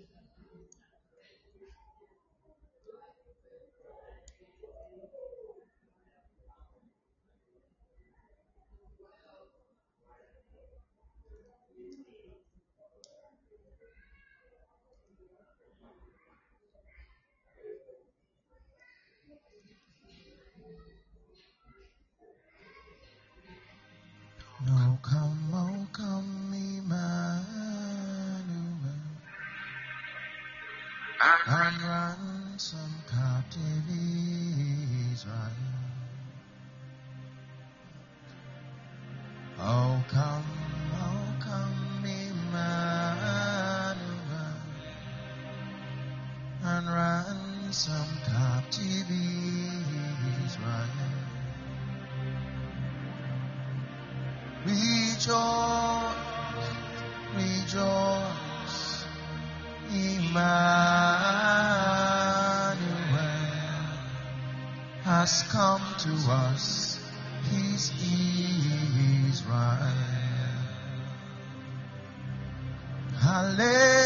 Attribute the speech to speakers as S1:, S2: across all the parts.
S1: Oh, come, oh, come, Emmanuel, and ransom captive Israel. Oh, come, oh, come, Emmanuel, and ransom captive Israel. Rejoice, rejoice, Emmanuel has come to us, He's Israel. Hallelujah.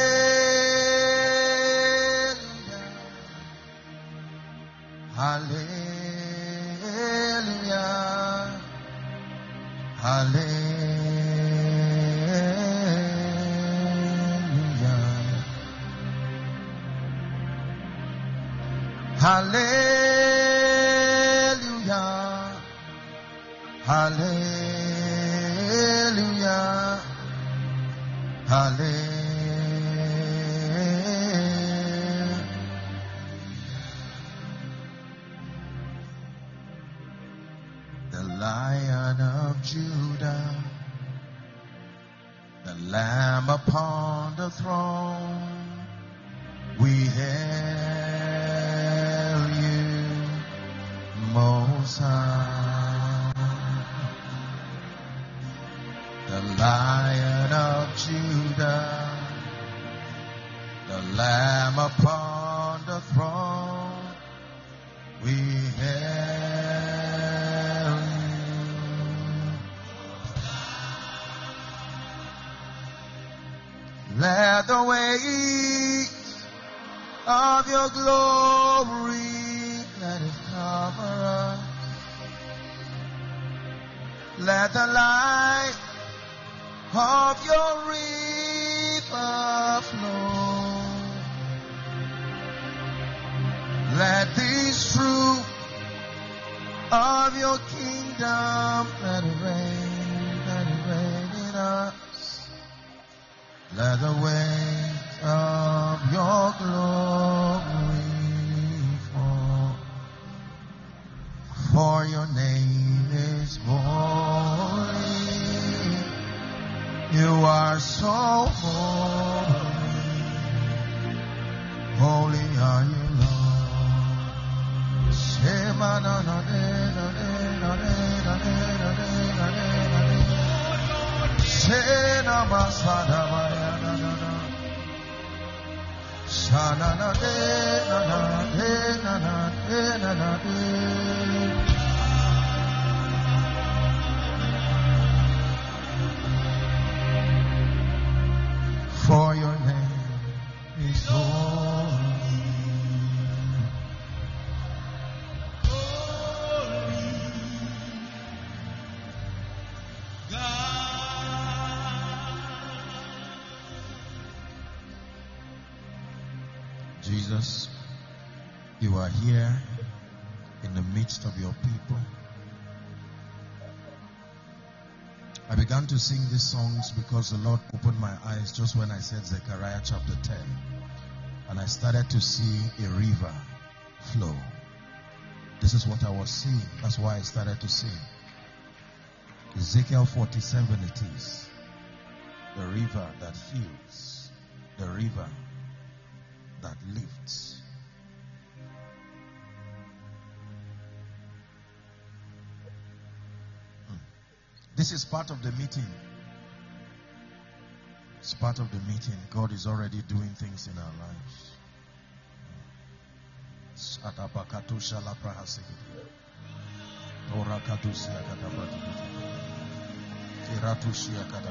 S1: Are here in the midst of your people. I began to sing these songs because the Lord opened my eyes just when I said Zechariah chapter 10. And I started to see a river flow. This is what I was seeing. That's why I started to sing. Ezekiel 47 it is. The river that heals. The river that lifts. This is part of the meeting. It's part of the meeting. God is already doing things in our lives. Orakatusia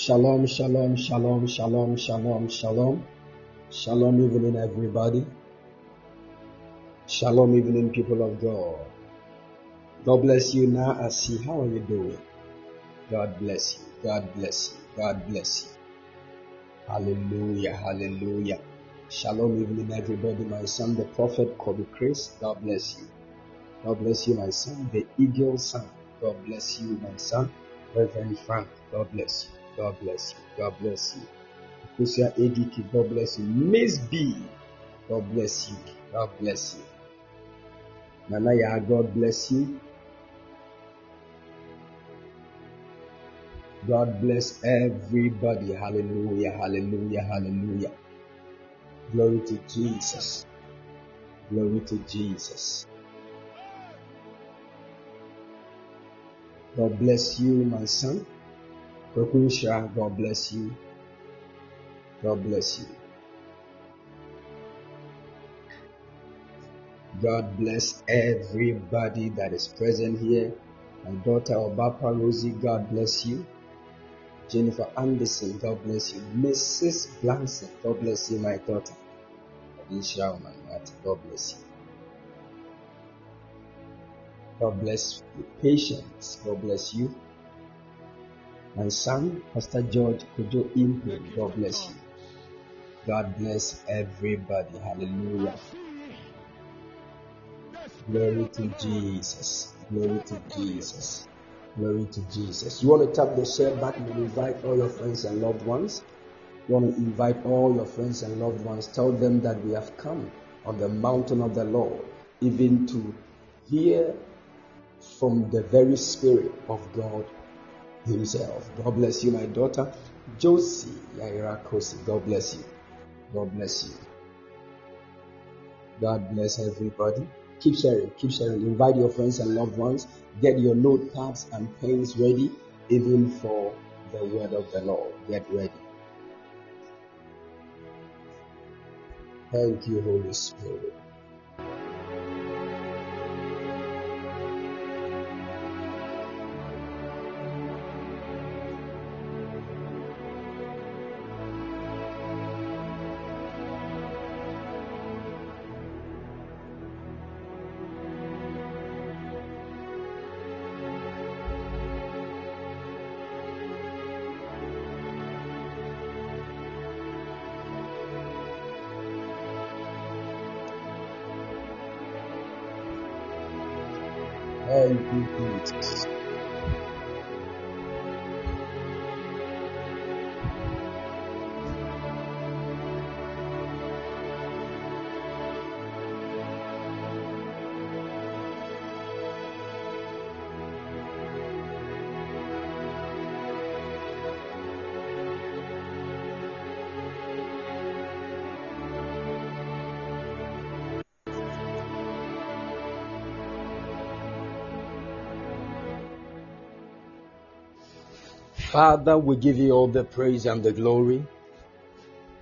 S2: Shalom, shalom, shalom, shalom, shalom, shalom. Shalom, evening, everybody. Shalom, evening, people of God. God bless you now. I see. How are you doing? God bless you. God bless you. God bless you. Hallelujah. Hallelujah. Shalom, evening, everybody. My son, the prophet Kobe Chris. God bless you. God bless you, my son, the eagle son. God bless you, my son, Reverend Frank. God bless you. God bless you. God bless you. Kusia Ediki, God bless you. Miss B, God bless you. God bless you. Nanaya, God bless you. God bless everybody. Hallelujah, hallelujah, hallelujah. Glory to Jesus. Glory to Jesus. God bless you, my son. Kokusha, God bless you. God bless you. God bless everybody that is present here. My daughter Obapa Rosie, God bless you. Jennifer Anderson, God bless you. Mrs. Blanson, God bless you, my daughter. Alicia Omanwati, God bless you. God bless you. Patience, God bless you. My son, Pastor George Kojo Impe, God bless you. God bless everybody. Hallelujah. Glory to Jesus. Glory to Jesus. Glory to Jesus. You want to tap the share button and invite all your friends and loved ones. You want to invite all your friends and loved ones. Tell them that we have come on the mountain of the Lord, even to hear from the very Spirit of God Himself. God bless you, my daughter. Josie Yaira Kosi. God bless you. God bless you. God bless everybody. Keep sharing, keep sharing. Invite your friends and loved ones. Get your notepads and pens ready, even for the word of the Lord. Get ready. Thank you, Holy Spirit. Jesus. Father, we give you all the praise and the glory.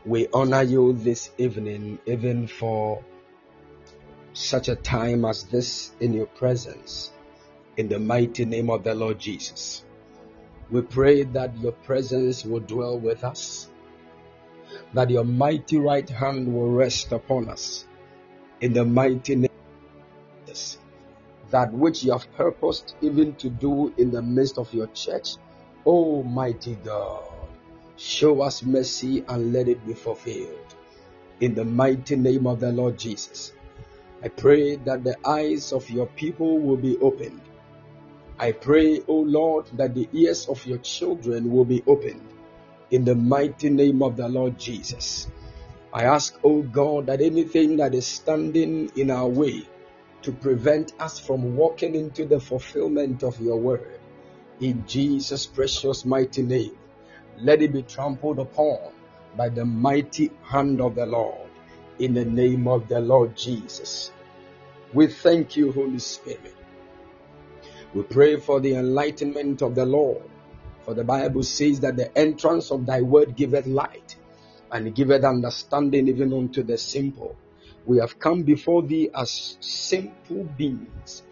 S2: We honor you this evening, even for such a time as this in your presence, in the mighty name of the Lord Jesus. We pray that your presence will dwell with us, that your mighty right hand will rest upon us, in the mighty name of Jesus. That which you have purposed even to do in the midst of your church, Almighty God, show us mercy and let it be fulfilled. In the mighty name of the Lord Jesus, I pray that the eyes of your people will be opened. I pray, O Lord, that the ears of your children will be opened. In the mighty name of the Lord Jesus, I ask, O God, that anything that is standing in our way to prevent us from walking into the fulfillment of your word, in Jesus' precious mighty name. Let it be trampled upon by the mighty hand of the Lord in the name of the Lord Jesus. We thank you, Holy Spirit. We pray for the enlightenment of the Lord. For the Bible says that the entrance of thy word giveth light and giveth understanding even unto the simple. We have come before thee as simple beings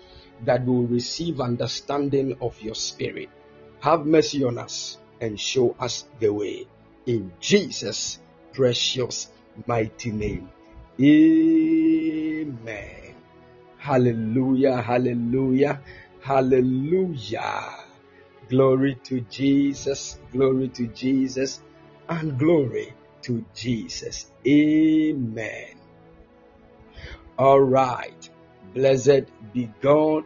S2: that will receive understanding of your spirit. Have mercy on us. and show us the way. In Jesus' precious mighty name. Amen. Hallelujah, hallelujah, hallelujah. Glory to Jesus, glory to Jesus, and glory to Jesus. Amen. All right. Blessed be God,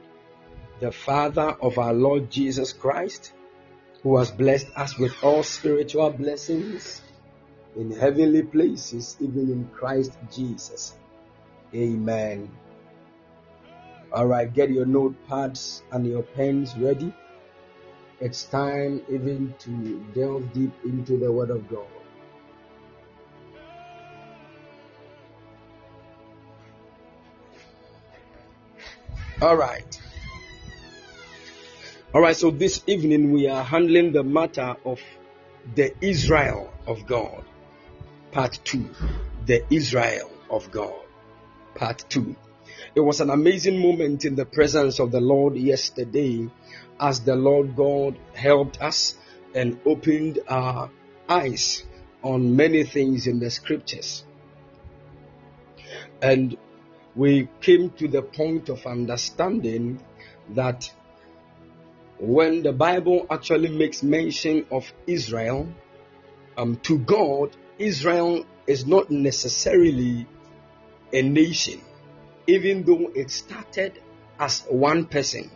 S2: the Father of our Lord Jesus Christ, who has blessed us with all spiritual blessings in heavenly places, even in Christ Jesus. Amen. All right, get your notepads and your pens ready. It's time even to delve deep into the Word of God. All right. All right, so this evening we are handling the matter of the Israel of God. Part 2. The Israel of God. Part 2. It was an amazing moment in the presence of the Lord yesterday as the Lord God helped us and opened our eyes on many things in the scriptures. And we came to the point of understanding that when the Bible actually makes mention of Israel, um, to God, Israel is not necessarily a nation, even though it started as one person,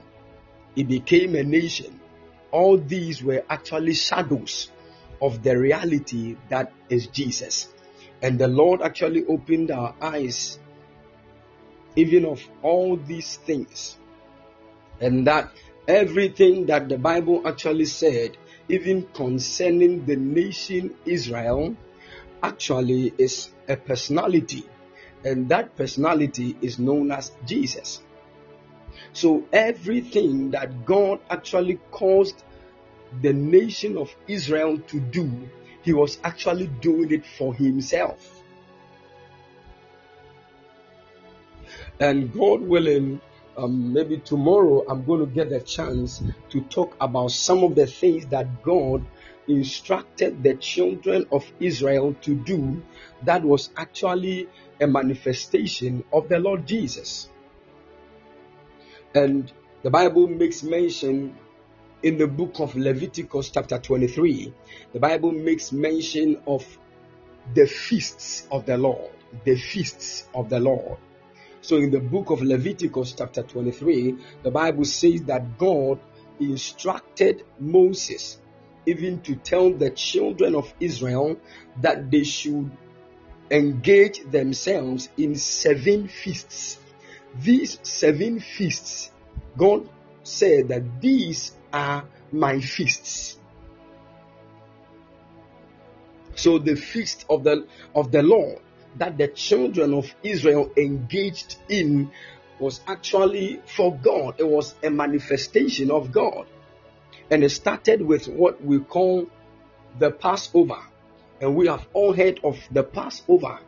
S2: it became a nation. All these were actually shadows of the reality that is Jesus. And the Lord actually opened our eyes even of all these things. And that everything that the Bible actually said, even concerning the nation Israel, actually is a personality. And that personality is known as Jesus. So everything that God actually caused the nation of Israel to do, he was actually doing it for himself. And God willing, um, maybe tomorrow I'm going to get the chance to talk about some of the things that God instructed the children of Israel to do that was actually a manifestation of the Lord Jesus. And the Bible makes mention in the book of Leviticus, chapter 23, the Bible makes mention of the feasts of the Lord. The feasts of the Lord. So in the book of Leviticus, chapter 23, the Bible says that God instructed Moses even to tell the children of Israel that they should engage themselves in seven feasts. These seven feasts, God said that these are my feasts. So the feast of the of the Lord that the children of Israel engaged in was actually for God. It was a manifestation of God. And it started with what we call the Passover. And we have all heard of the Passover.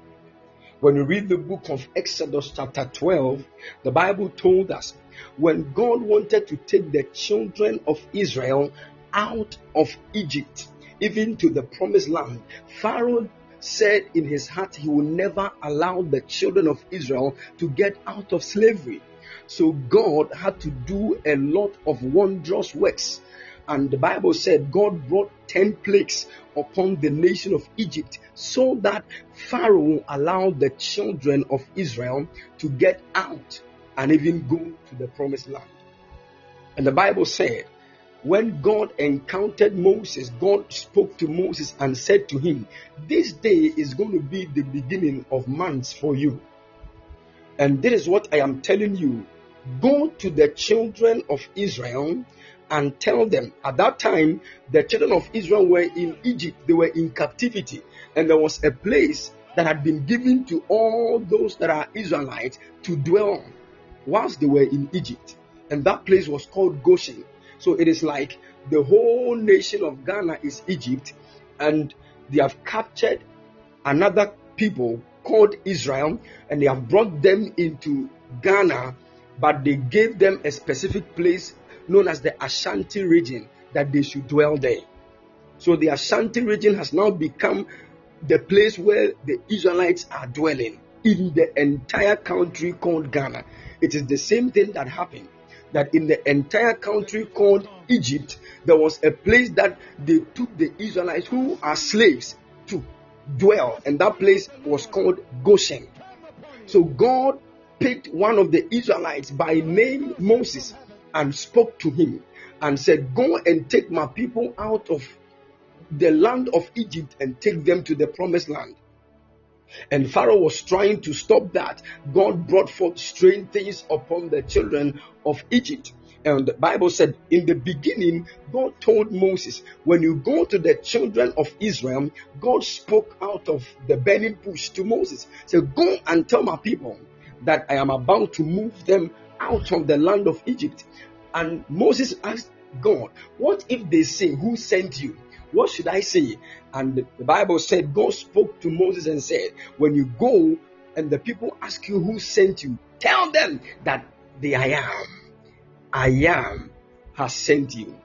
S2: When we read the book of Exodus, chapter 12, the Bible told us when God wanted to take the children of Israel out of Egypt, even to the promised land, Pharaoh said in his heart he will never allow the children of Israel to get out of slavery. So God had to do a lot of wondrous works. And the Bible said God brought 10 plagues upon the nation of Egypt so that Pharaoh allowed the children of Israel to get out and even go to the promised land. And the Bible said when God encountered Moses, God spoke to Moses and said to him, This day is going to be the beginning of months for you. And this is what I am telling you. Go to the children of Israel and tell them at that time the children of Israel were in Egypt, they were in captivity, and there was a place that had been given to all those that are Israelites to dwell on whilst they were in Egypt. And that place was called Goshen. So it is like the whole nation of Ghana is Egypt, and they have captured another people called Israel, and they have brought them into Ghana, but they gave them a specific place known as the Ashanti region that they should dwell there. So the Ashanti region has now become the place where the Israelites are dwelling in the entire country called Ghana. It is the same thing that happened that in the entire country called Egypt, there was a place that they took the Israelites who are slaves to dwell, and that place was called Goshen. So God picked one of the Israelites by name Moses and spoke to him and said, Go and take my people out of the land of Egypt and take them to the promised land. And Pharaoh was trying to stop that. God brought forth strange things upon the children of Egypt. And the Bible said, in the beginning, God told Moses, when you go to the children of Israel, God spoke out of the burning bush to Moses. So go and tell my people that I am about to move them out of the land of Egypt. And Moses asked God, What if they say, Who sent you? What should I say? And the Bible said, God spoke to Moses and said, When you go and the people ask you who sent you, tell them that the I am, I am has sent you.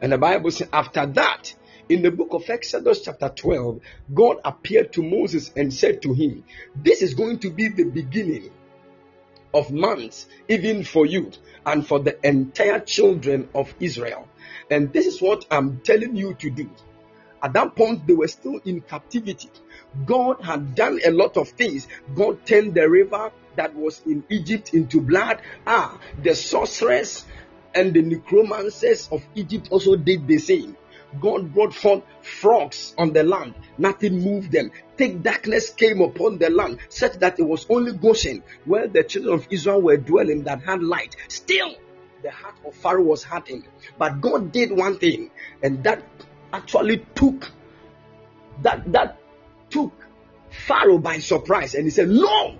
S2: And the Bible said, after that, in the book of Exodus, chapter 12, God appeared to Moses and said to him, This is going to be the beginning of months, even for you and for the entire children of Israel. And this is what I'm telling you to do. At that point, they were still in captivity. God had done a lot of things. God turned the river that was in Egypt into blood. Ah, the sorcerers and the necromancers of Egypt also did the same. God brought forth frogs on the land, nothing moved them. Thick darkness came upon the land, such that it was only Goshen, where the children of Israel were dwelling, that had light. Still, the heart of Pharaoh was hardened. But God did one thing, and that actually took that that took Pharaoh by surprise, and he said, No,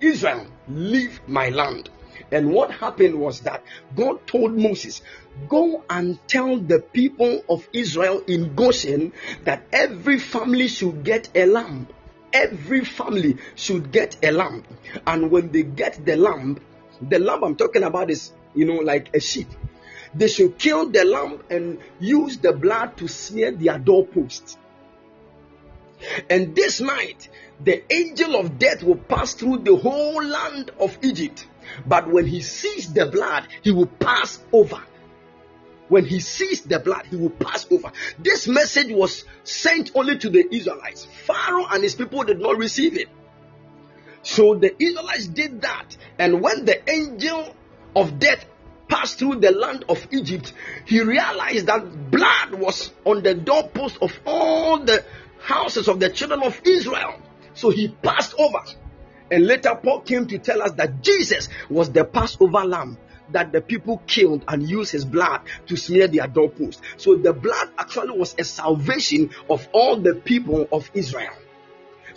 S2: Israel, leave my land. And what happened was that God told Moses, Go and tell the people of Israel in Goshen that every family should get a lamb. Every family should get a lamb. And when they get the lamb, the lamb I'm talking about is you know, like a sheep. They should kill the lamb and use the blood to smear their doorposts. And this night, the angel of death will pass through the whole land of Egypt. But when he sees the blood, he will pass over. When he sees the blood, he will pass over. This message was sent only to the Israelites. Pharaoh and his people did not receive it. So the Israelites did that. And when the angel of death passed through the land of Egypt, he realized that blood was on the doorpost of all the houses of the children of Israel. So he passed over. And later, Paul came to tell us that Jesus was the Passover lamb that the people killed and used his blood to smear their doorpost. So the blood actually was a salvation of all the people of Israel.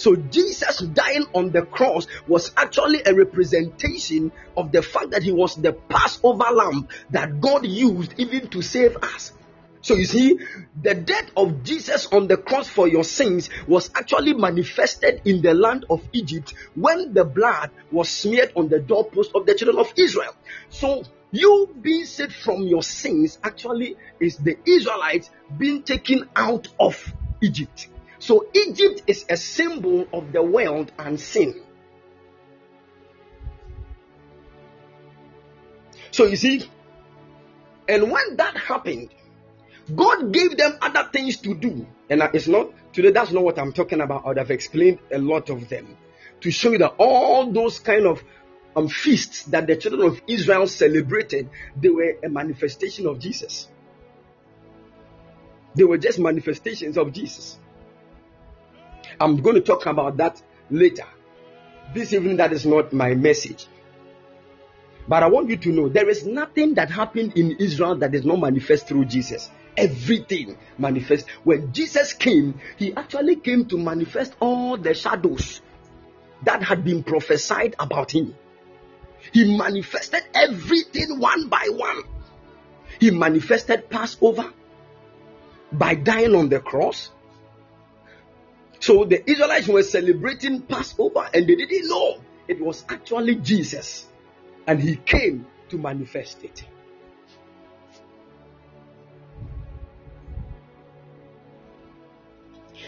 S2: So Jesus dying on the cross was actually a representation of the fact that he was the Passover lamb that God used even to save us. So you see, the death of Jesus on the cross for your sins was actually manifested in the land of Egypt when the blood was smeared on the doorpost of the children of Israel. So you being saved from your sins actually is the Israelites being taken out of Egypt. So Egypt is a symbol of the world and sin. So you see, and when that happened, God gave them other things to do. And it's not today, that's not what I'm talking about. I would have explained a lot of them to show you that all those kind of um, feasts that the children of Israel celebrated, they were a manifestation of Jesus. They were just manifestations of Jesus. I'm going to talk about that later. This evening, that is not my message. But I want you to know there is nothing that happened in Israel that is not manifest through Jesus. Everything manifest. When Jesus came, he actually came to manifest all the shadows that had been prophesied about him. He manifested everything one by one. He manifested Passover by dying on the cross. So the Israelites were celebrating Passover and they didn't know it was actually Jesus. And he came to manifest it.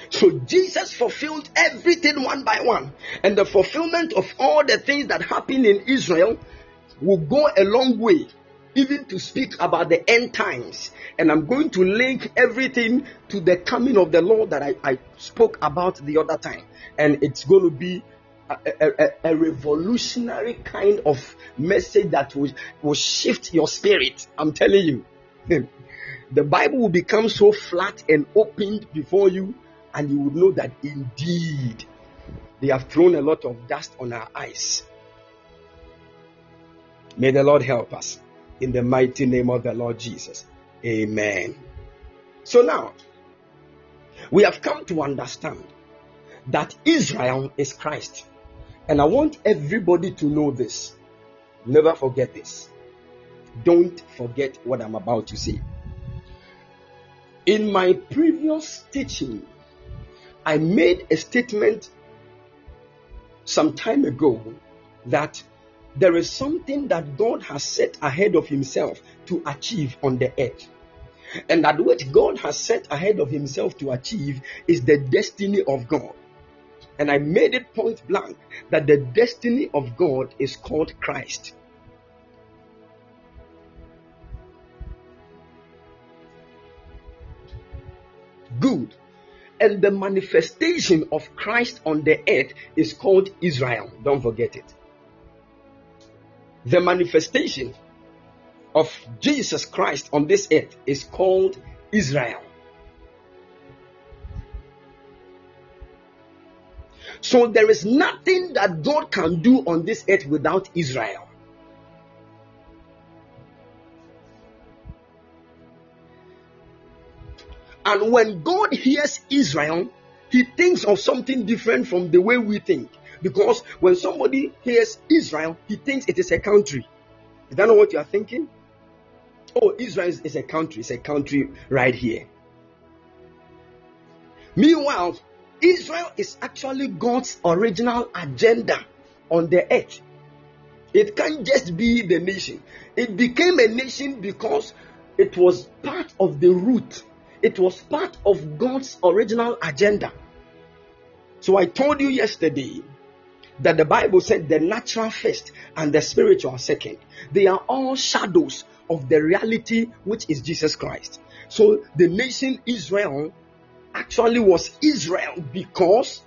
S2: So Jesus fulfilled everything one by one. And the fulfillment of all the things that happened in Israel will go a long way, even to speak about the end times. And I'm going to link everything to the coming of the Lord that I, I spoke about the other time. And it's going to be a, a, a, revolutionary kind of message that will, will shift your spirit. I'm telling you. the Bible will become so flat and opened before you, and you will know that indeed they have thrown a lot of dust on our eyes. May the Lord help us in the mighty name of the Lord Jesus. Amen. So now, we have come to understand that Israel is Christ. And I want everybody to know this. Never forget this. Don't forget what I'm about to say. In my previous teaching, I made a statement some time ago that there is something that God has set ahead of Himself to achieve on the earth. And that what God has set ahead of Himself to achieve is the destiny of God. And I made it point blank that the destiny of God is called Christ. Good. And the manifestation of Christ on the earth is called Israel. Don't forget it. The manifestation of Jesus Christ on this earth is called Israel. So there is nothing that God can do on this earth without Israel. And when God hears Israel, he thinks of something different from the way we think. Because when somebody hears Israel, he thinks it is a country. Is that not what you are thinking? Oh, Israel is a country, it's a country right here. Meanwhile, Israel is actually God's original agenda on the earth. It can't just be the nation. It became a nation because it was part of the root, it was part of God's original agenda. So I told you yesterday that the Bible said the natural first and the spiritual second. They are all shadows of the reality which is Jesus Christ. So the nation Israel actually was Israel because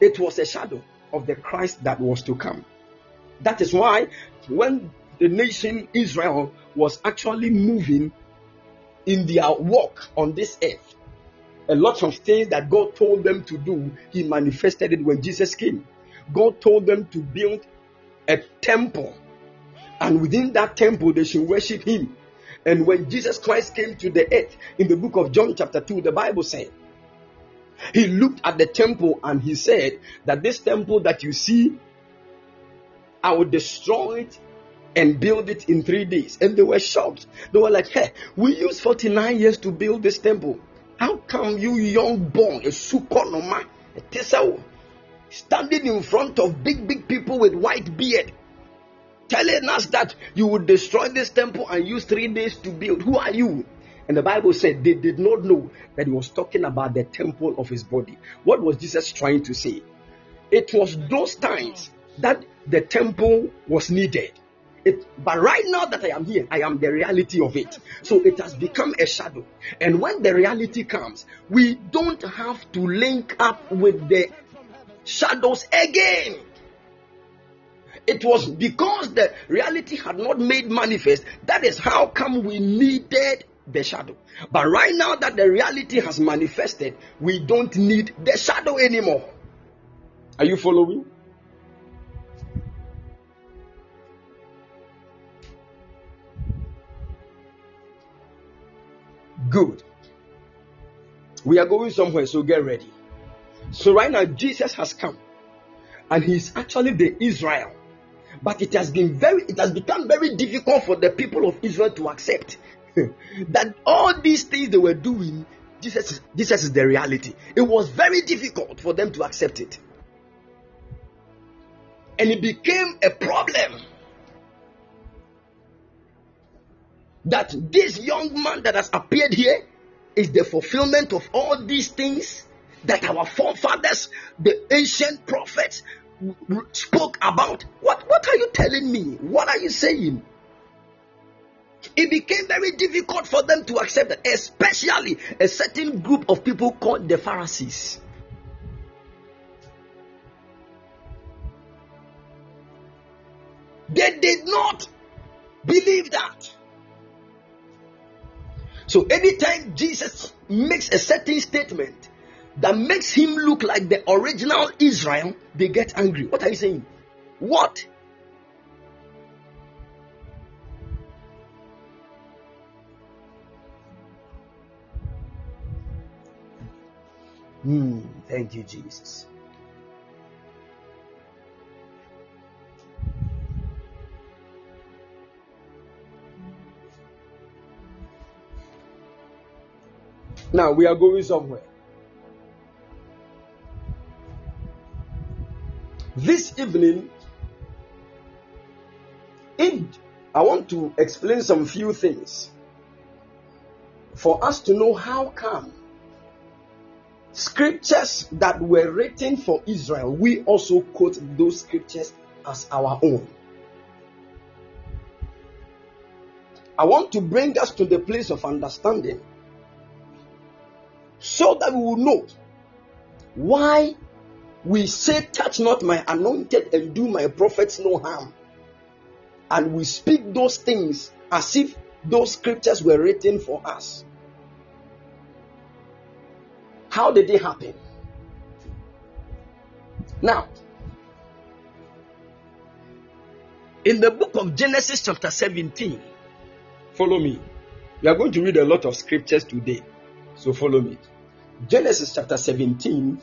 S2: it was a shadow of the Christ that was to come. That is why when the nation Israel was actually moving in their walk on this earth, a lot of things that God told them to do, He manifested it when Jesus came. God told them to build a temple, and within that temple, they should worship Him. And when Jesus Christ came to the earth in the book of John, chapter 2, the Bible said, He looked at the temple and He said that this temple that you see, I will destroy it and build it in three days. And they were shocked. They were like, Hey, we used 49 years to build this temple. How come you young born, a sukonoma, a tesao, standing in front of big, big people with white beard, telling us that you would destroy this temple and use three days to build. Who are you? And the Bible said they did not know that he was talking about the temple of his body. What was Jesus trying to say? It was those times that the temple was needed. It, but right now that I am here, I am the reality of it. So it has become a shadow. And when the reality comes, we don't have to link up with the shadows again. It was because the reality had not made manifest. That is how come we needed the shadow. But right now that the reality has manifested, we don't need the shadow anymore. Are you following? Good. We are going somewhere, so get ready. So, right now, Jesus has come and he's actually the Israel but it has been very, it has become very difficult for the people of Israel to accept that all these things they were doing, Jesus Jesus is the reality. It was very difficult for them to accept it. And it became a problem that this young man that has appeared here is the fulfillment of all these things that our forefathers, the ancient prophets, spoke about. What, what are you telling me? What are you saying? It became very difficult for them to accept that, especially a certain group of people called the Pharisees. They did not believe that. So anytime Jesus makes a certain statement that makes him look like the original Israel, they get angry. What are you saying? What? Hmm, thank you, Jesus. Now we are going somewhere. This evening, in, I want to explain some few things for us to know how come scriptures that were written for Israel, we also quote those scriptures as our own. I want to bring us to the place of understanding so that we will know why we say, Touch not my anointed and do my prophets no harm. And we speak those things as if those scriptures were written for us. How did it happen? Now, in the book of Genesis, chapter 17, follow me. We are going to read a lot of scriptures today, so follow me. Genesis chapter 17.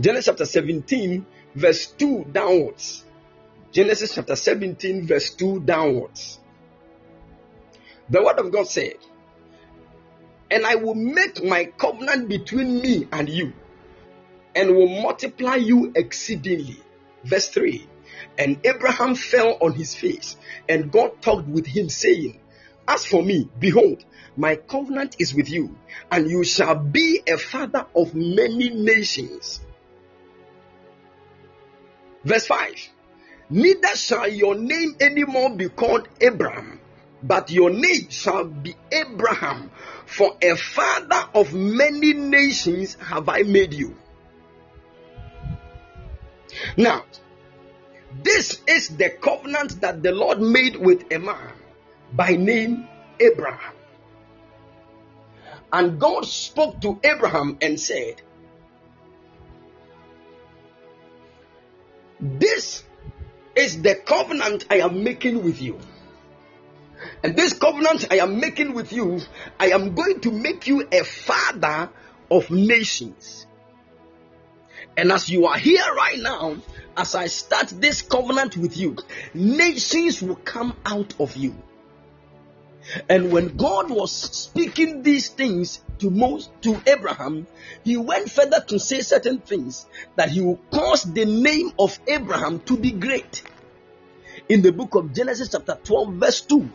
S2: Genesis chapter 17, verse 2 downwards. Genesis chapter 17, verse 2 downwards. The word of God said, And I will make my covenant between me and you and will multiply you exceedingly. Verse 3 And Abraham fell on his face, and God talked with him, saying, As for me, behold, my covenant is with you, and you shall be a father of many nations. Verse 5 Neither shall your name anymore be called Abram, but your name shall be Abraham, for a father of many nations have I made you. Now, this is the covenant that the Lord made with a man by name Abraham. And God spoke to Abraham and said, This is the covenant I am making with you. And this covenant I am making with you, I am going to make you a father of nations. And as you are here right now, as I start this covenant with you, nations will come out of you. And when God was speaking these things to most to Abraham, he went further to say certain things that he will cause the name of Abraham to be great. In the book of Genesis, chapter 12, verse 2,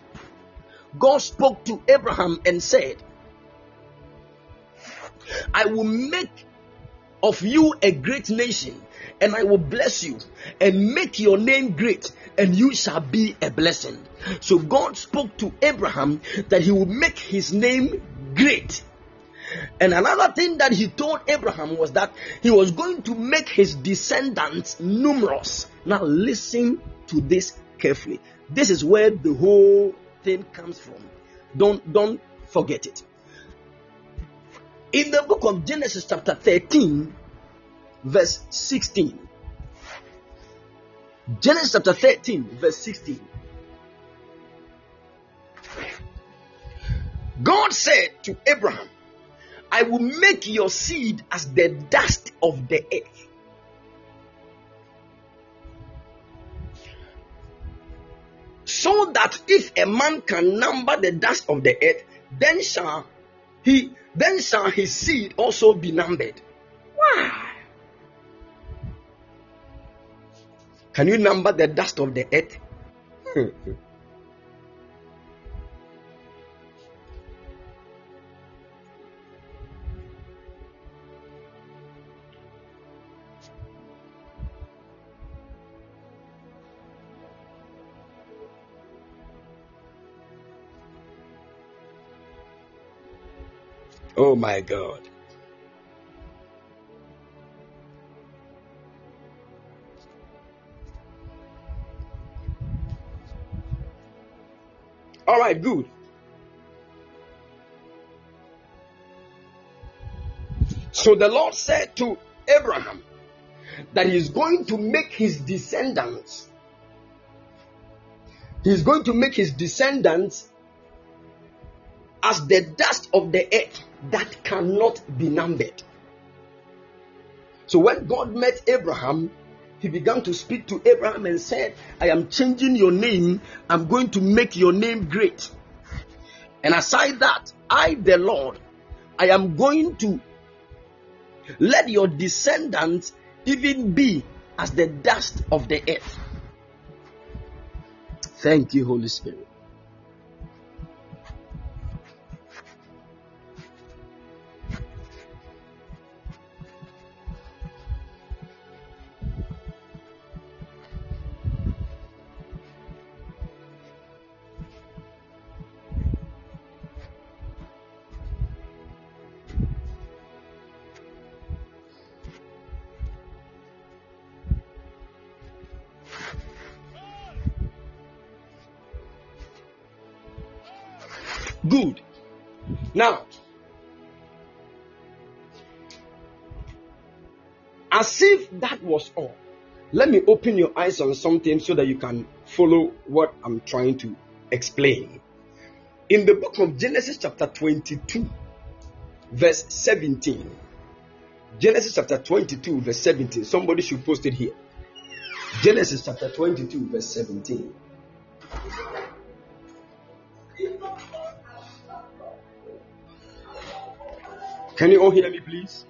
S2: God spoke to Abraham and said, I will make of you a great nation, and I will bless you and make your name great, and you shall be a blessing. So God spoke to Abraham that he would make his name great. And another thing that he told Abraham was that he was going to make his descendants numerous. Now, listen to this carefully. This is where the whole thing comes from. Don't don't forget it. In the book of Genesis, chapter 13, verse 16. Genesis chapter 13, verse 16. God said to Abraham, I will make your seed as the dust of the earth. So that if a man can number the dust of the earth, then shall he then shall his seed also be numbered. Why? Can you number the dust of the earth? oh my God. All right, good. So the Lord said to Abraham that he's going to make his descendants, he's going to make his descendants as the dust of the earth that cannot be numbered. So when God met Abraham, he began to speak to Abraham and said, I am changing your name. I'm going to make your name great. And aside that, I, the Lord, I am going to let your descendants even be as the dust of the earth. Thank you, Holy Spirit. That was all, let me open your eyes on something so that you can follow what I'm trying to explain. In the book of Genesis, chapter 22, verse 17. Genesis chapter 22, verse 17. Somebody should post it here. Genesis chapter 22, verse 17. Can you all hear me, please?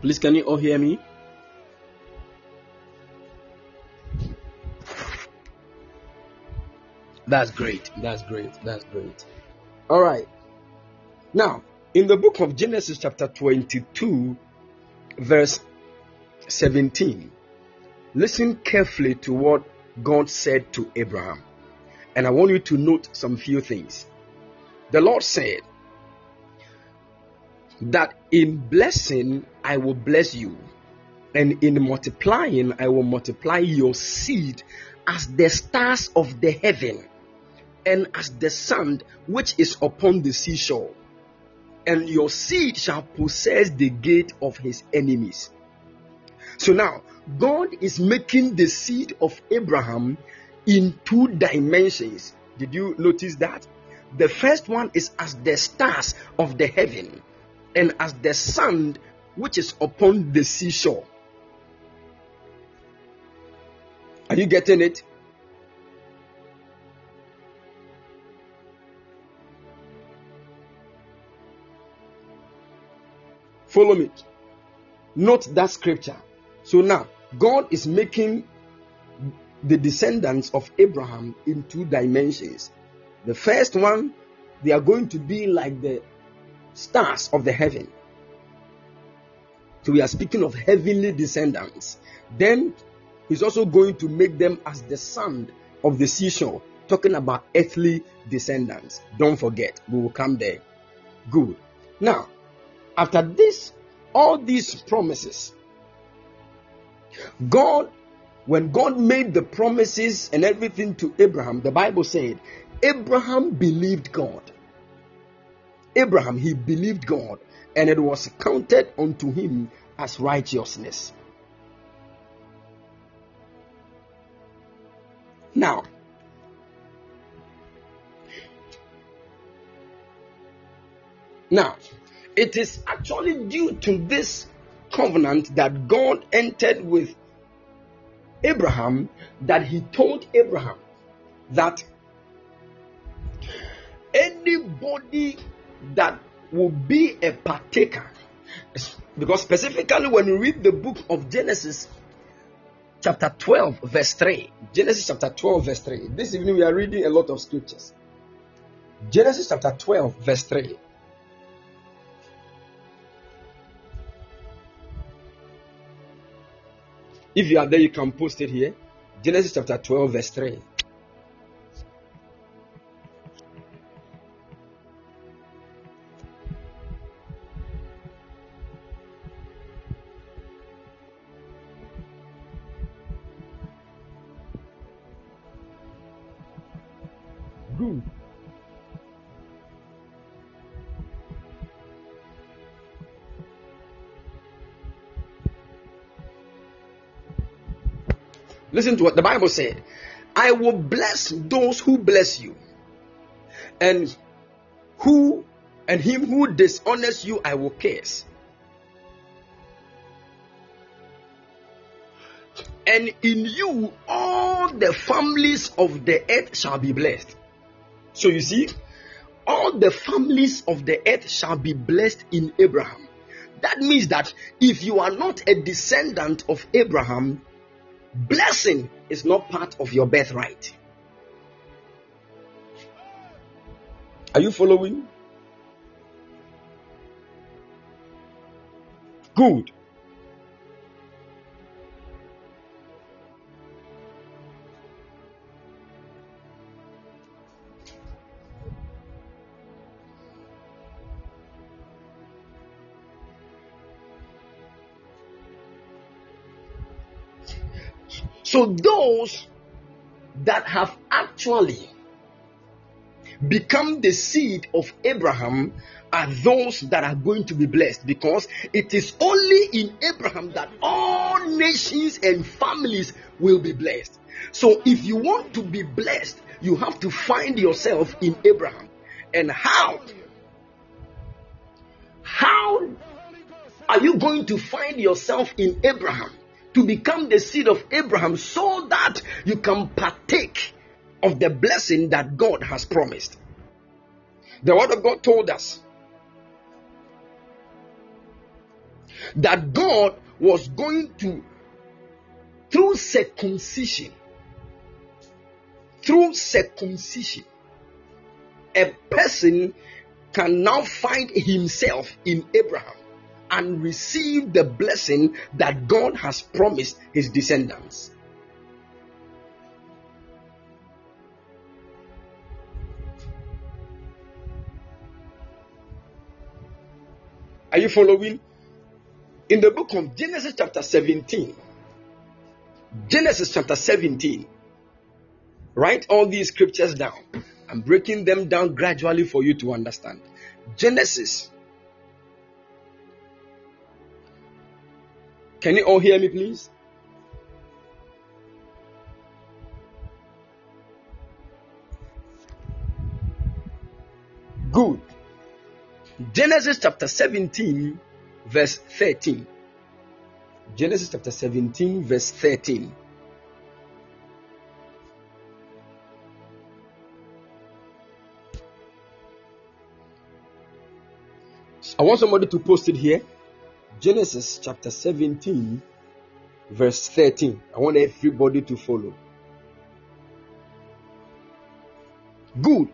S2: Please, can you all hear me? That's great. That's great. That's great. All right. Now, in the book of Genesis, chapter 22, verse 17, listen carefully to what God said to Abraham. And I want you to note some few things. The Lord said that in blessing I will bless you, and in multiplying I will multiply your seed as the stars of the heaven and as the sand which is upon the seashore. And your seed shall possess the gate of his enemies. So now, God is making the seed of Abraham in two dimensions. Did you notice that? The first one is as the stars of the heaven and as the sand which is upon the seashore. Are you getting it? Follow me. Note that scripture. So now, God is making the descendants of Abraham in two dimensions. The first one, they are going to be like the stars of the heaven. So we are speaking of heavenly descendants. Then he's also going to make them as the sand of the seashore, talking about earthly descendants. Don't forget, we will come there. Good. Now, after this, all these promises, God, when God made the promises and everything to Abraham, the Bible said, Abraham believed God. Abraham, he believed God, and it was counted unto him as righteousness. Now, now, it is actually due to this covenant that God entered with Abraham that he told Abraham that anybody that will be a partaker, because specifically when you read the book of Genesis, chapter 12, verse 3, Genesis chapter 12, verse 3, this evening we are reading a lot of scriptures. Genesis chapter 12, verse 3. If you are there, you can post it here. Genesis chapter 12, verse 3. Listen to what the Bible said. I will bless those who bless you, and who and him who dishonors you, I will curse. And in you, all the families of the earth shall be blessed. So you see, all the families of the earth shall be blessed in Abraham. That means that if you are not a descendant of Abraham, Blessing is not part of your birthright. Are you following? Good. So those that have actually become the seed of Abraham are those that are going to be blessed because it is only in Abraham that all nations and families will be blessed. So if you want to be blessed, you have to find yourself in Abraham. And how? How are you going to find yourself in Abraham? To become the seed of Abraham so that you can partake of the blessing that God has promised. The word of God told us that God was going to, through circumcision, through circumcision, a person can now find himself in Abraham and receive the blessing that God has promised his descendants. Are you following? In the book of Genesis, chapter 17, Genesis chapter 17, write all these scriptures down. I'm breaking them down gradually for you to understand. Genesis. Can you all hear me, please? Good. Genesis chapter 17, verse 13. Genesis chapter 17, verse 13. I want somebody to post it here. Genesis chapter 17, verse 13. I want everybody to follow. Good.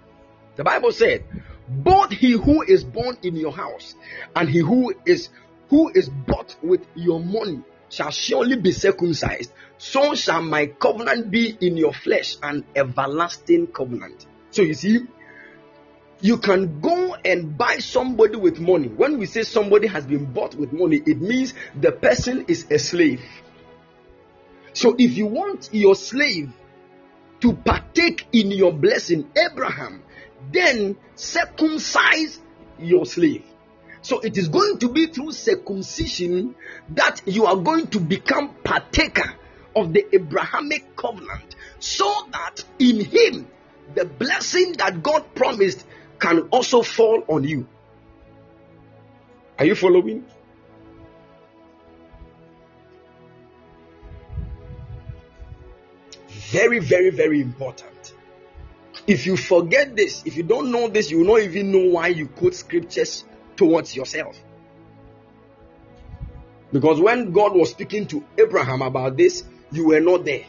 S2: The Bible said, both he who is born in your house and he who is who is bought with your money shall surely be circumcised so shall my covenant be in your flesh an everlasting covenant so you see you can go and buy somebody with money when we say somebody has been bought with money it means the person is a slave so if you want your slave to partake in your blessing abraham then circumcise your slave. So it is going to be through circumcision that you are going to become partaker of the Abrahamic covenant so that in him the blessing that God promised can also fall on you. Are you following? Very, very, very important. If you forget this, if you don't know this, you will not even know why you quote scriptures towards yourself. Because when God was speaking to Abraham about this, you were not there.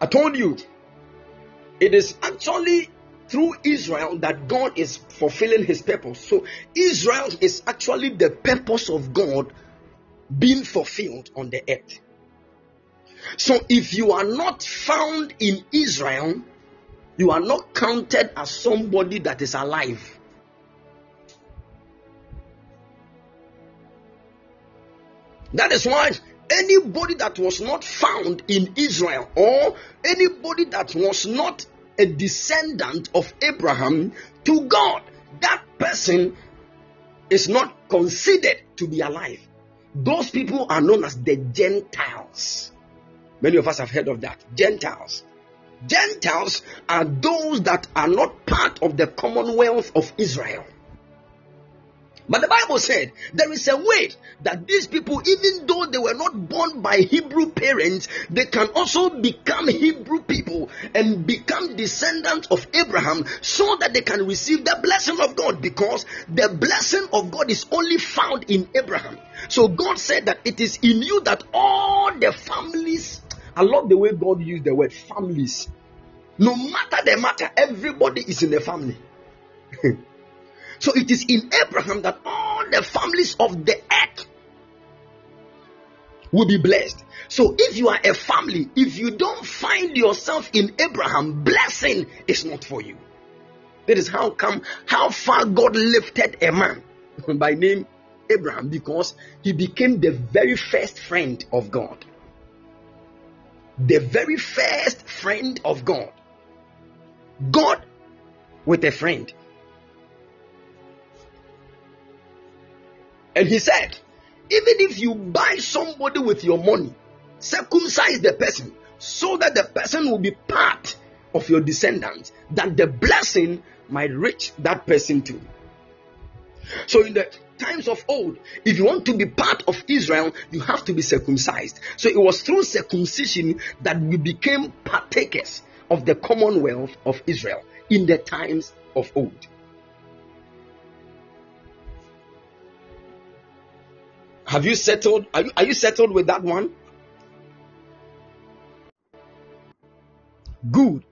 S2: I told you, it is actually through Israel that God is fulfilling his purpose. So, Israel is actually the purpose of God being fulfilled on the earth. So if you are not found in Israel, you are not counted as somebody that is alive. That is why anybody that was not found in Israel or anybody that was not a descendant of Abraham to God, that person is not considered to be alive. Those people are known as the Gentiles. Many of us have heard of that. Gentiles. Gentiles are those that are not part of the commonwealth of Israel. But the Bible said there is a way that these people, even though they were not born by Hebrew parents, they can also become Hebrew people and become descendants of Abraham so that they can receive the blessing of God because the blessing of God is only found in Abraham. So God said that it is in you that all the families I love the way God used the word families. No matter the matter, everybody is in the family. so it is in Abraham that all the families of the earth will be blessed. So if you are a family, if you don't find yourself in Abraham, blessing is not for you. That is how come how far God lifted a man by name Abraham because he became the very first friend of God the very first friend of God. God with a friend. And he said, even if you buy somebody with your money, circumcise the person so that the person will be part of your descendants, that the blessing might reach that person too. So in the times of old, if you want to be part of Israel, you have to be circumcised. So it was through circumcision that we became partakers of the commonwealth of Israel in the times of old. Have you settled? Are you, are you settled with that one? Good.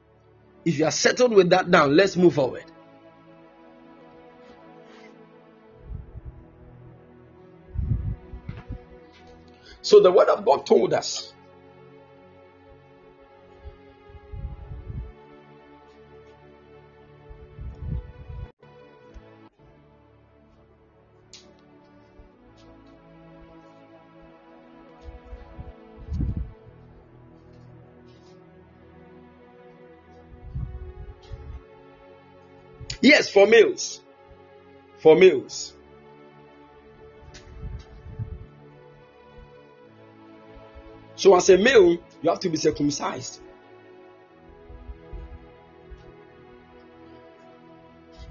S2: If you are settled with that now, let's move forward. So the word of God told us Yes, for males. For males. So, as a male, you have to be circumcised.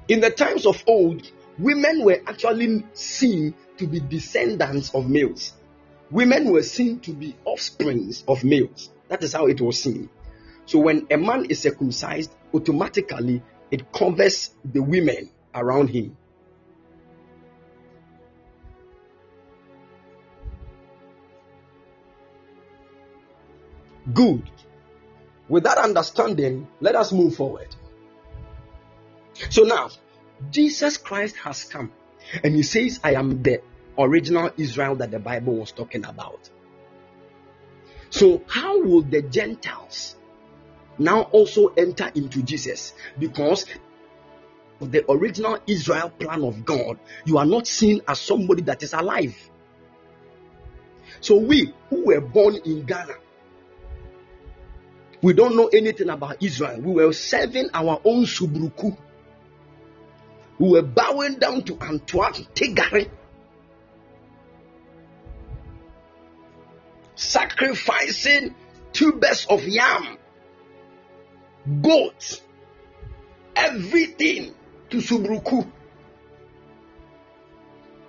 S2: In the times of old, women were actually seen to be descendants of males. Women were seen to be offsprings of males. That is how it was seen. So, when a man is circumcised, automatically it covers the women around him. Good. With that understanding, let us move forward. So now, Jesus Christ has come and he says, I am the original Israel that the Bible was talking about. So, how will the Gentiles now also enter into Jesus because of the original Israel plan of God, you are not seen as somebody that is alive. So we who were born in Ghana, we don't know anything about Israel. We were serving our own subruku. We were bowing down to Antoine Tegare. Sacrificing two best of yam goats, everything to Subruku.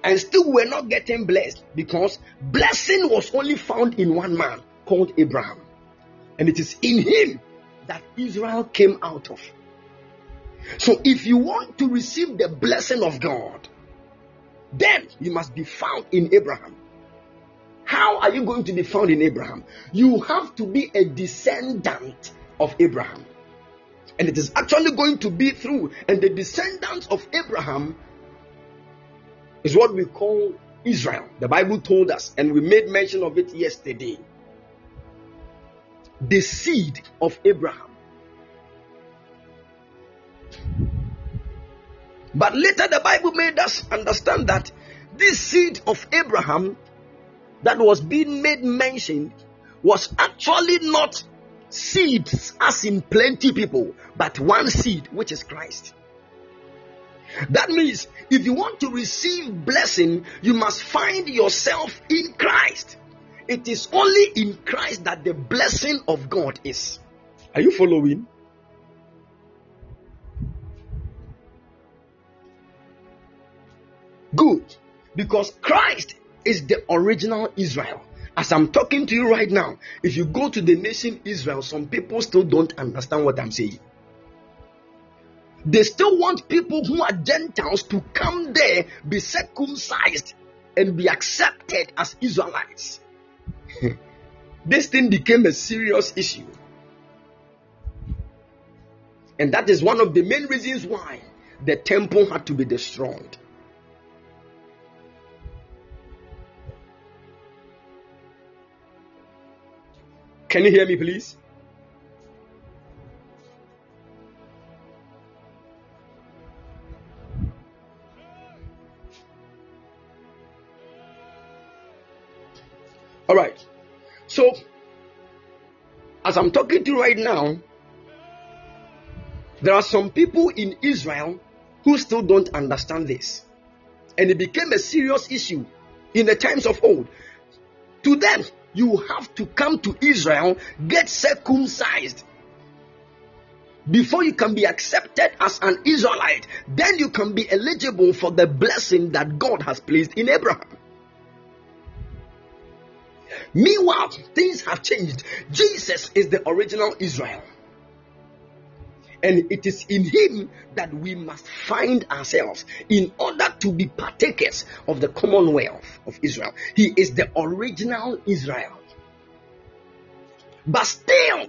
S2: And still we're not getting blessed because blessing was only found in one man called Abraham. And it is in him that Israel came out of. So if you want to receive the blessing of God, then you must be found in Abraham. How are you going to be found in Abraham? You have to be a descendant of Abraham. And it is actually going to be through. And the descendants of Abraham is what we call Israel. The Bible told us, and we made mention of it yesterday. The seed of Abraham. But later the Bible made us understand that this seed of Abraham that was being made mention was actually not seeds as in plenty people, but one seed, which is Christ. That means if you want to receive blessing, you must find yourself in Christ. It is only in Christ that the blessing of God is. Are you following? Good. Because Christ is the original Israel. As I'm talking to you right now, if you go to the nation Israel, some people still don't understand what I'm saying. They still want people who are Gentiles to come there, be circumcised, and be accepted as Israelites. this thing became a serious issue. And that is one of the main reasons why the temple had to be destroyed. Can you hear me, please? All right. So, as I'm talking to you right now, there are some people in Israel who still don't understand this. And it became a serious issue in the times of old. To them, you have to come to Israel, get circumcised before you can be accepted as an Israelite. Then you can be eligible for the blessing that God has placed in Abraham. Meanwhile, things have changed. Jesus is the original Israel. And it is in him that we must find ourselves in order to be partakers of the commonwealth of Israel. He is the original Israel. But still,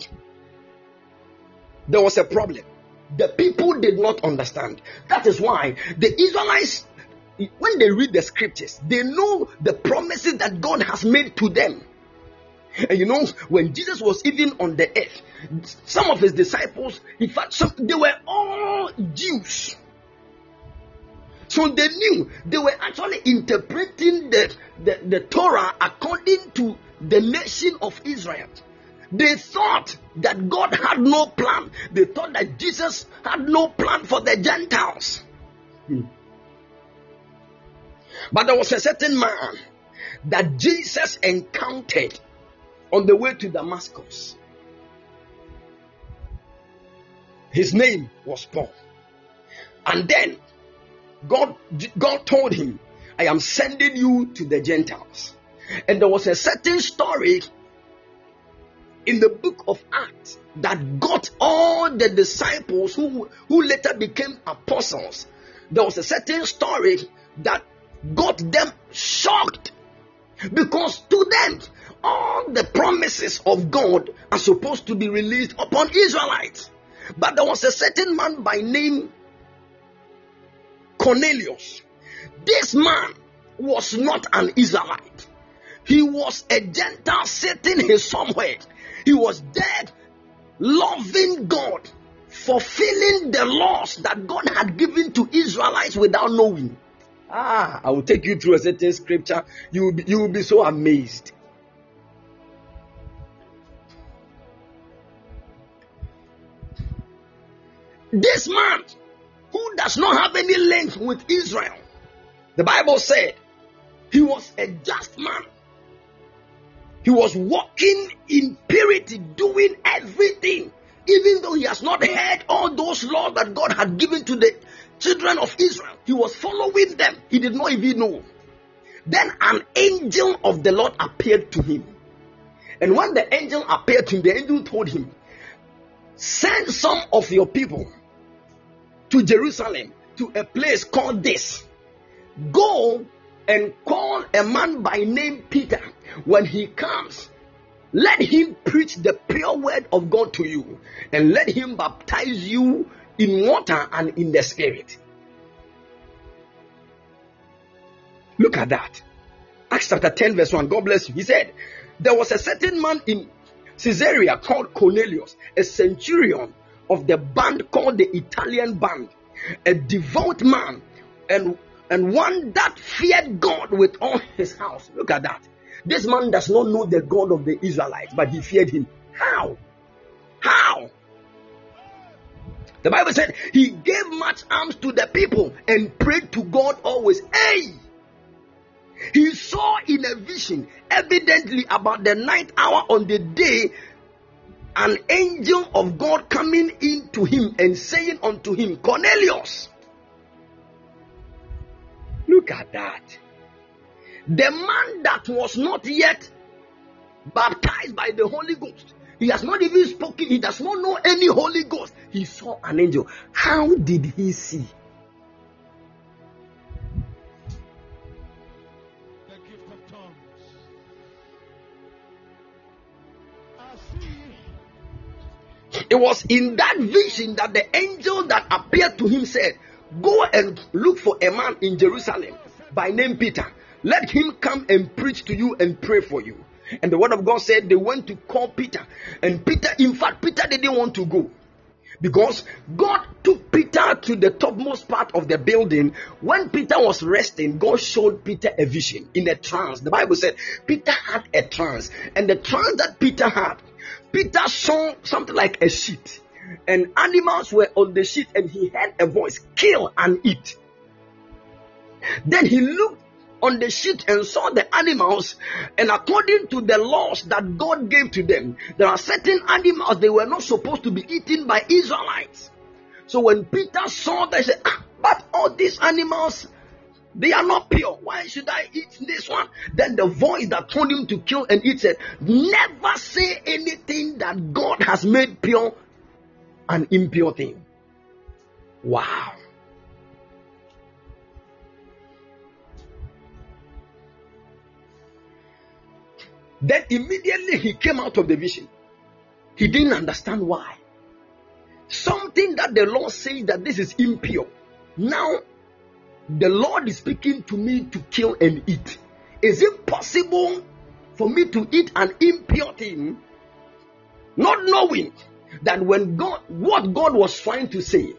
S2: there was a problem. The people did not understand. That is why the Israelites, when they read the scriptures, they know the promises that God has made to them. And you know, when Jesus was even on the earth, some of his disciples, in fact, some, they were all Jews. So they knew they were actually interpreting the, the, the Torah according to the nation of Israel. They thought that God had no plan. They thought that Jesus had no plan for the Gentiles. Hmm. But there was a certain man that Jesus encountered on the way to Damascus. His name was Paul. And then God, God told him, I am sending you to the Gentiles. And there was a certain story in the book of Acts that got all the disciples who, who later became apostles. There was a certain story that got them shocked because to them all the promises of God are supposed to be released upon Israelites. But there was a certain man by name Cornelius. This man was not an Israelite. He was a Gentile sitting here somewhere. He was dead, loving God, fulfilling the laws that God had given to Israelites without knowing. Ah, I will take you through a certain scripture. You will be, you will be so amazed. This man who does not have any link with Israel, the Bible said he was a just man. He was walking in purity, doing everything, even though he has not heard all those laws that God had given to the children of Israel. He was following them. He did not even know. Then an angel of the Lord appeared to him. And when the angel appeared to him, the angel told him, Send some of your people to Jerusalem to a place called this. Go and call a man by name Peter. When he comes, let him preach the pure word of God to you and let him baptize you in water and in the spirit. Look at that. Acts chapter 10, verse 1. God bless you. He said, There was a certain man in Caesarea called Cornelius, a centurion of the band called the Italian band, a devout man and and one that feared God with all his house. Look at that. This man does not know the God of the Israelites, but he feared him. How? How? The Bible said he gave much alms to the people and prayed to God always. Hey! He saw in a vision, evidently about the ninth hour on the day an angel of God coming in to him and saying unto him, Cornelius. Look at that. The man that was not yet baptized by the Holy Ghost, he has not even spoken, he does not know any Holy Ghost. He saw an angel. How did he see? It was in that vision that the angel that appeared to him said, Go and look for a man in Jerusalem by name Peter. Let him come and preach to you and pray for you. And the word of God said they went to call Peter. And Peter, in fact, Peter didn't want to go. Because God took Peter to the topmost part of the building. When Peter was resting, God showed Peter a vision in a trance. The Bible said Peter had a trance. And the trance that Peter had Peter saw something like a sheet, and animals were on the sheet, and he heard a voice, Kill and eat. Then he looked on the sheet and saw the animals, and according to the laws that God gave to them, there are certain animals they were not supposed to be eaten by Israelites. So when Peter saw that, he said, ah, But all these animals they are not pure. Why should I eat this one? Then the voice that told him to kill and eat said, Never say anything that God has made pure an impure thing. Wow. Then immediately he came out of the vision. He didn't understand why. Something that the Lord says that this is impure. Now, the Lord is speaking to me to kill and eat. Is it possible for me to eat an impure thing, not knowing that when God, what God was trying to say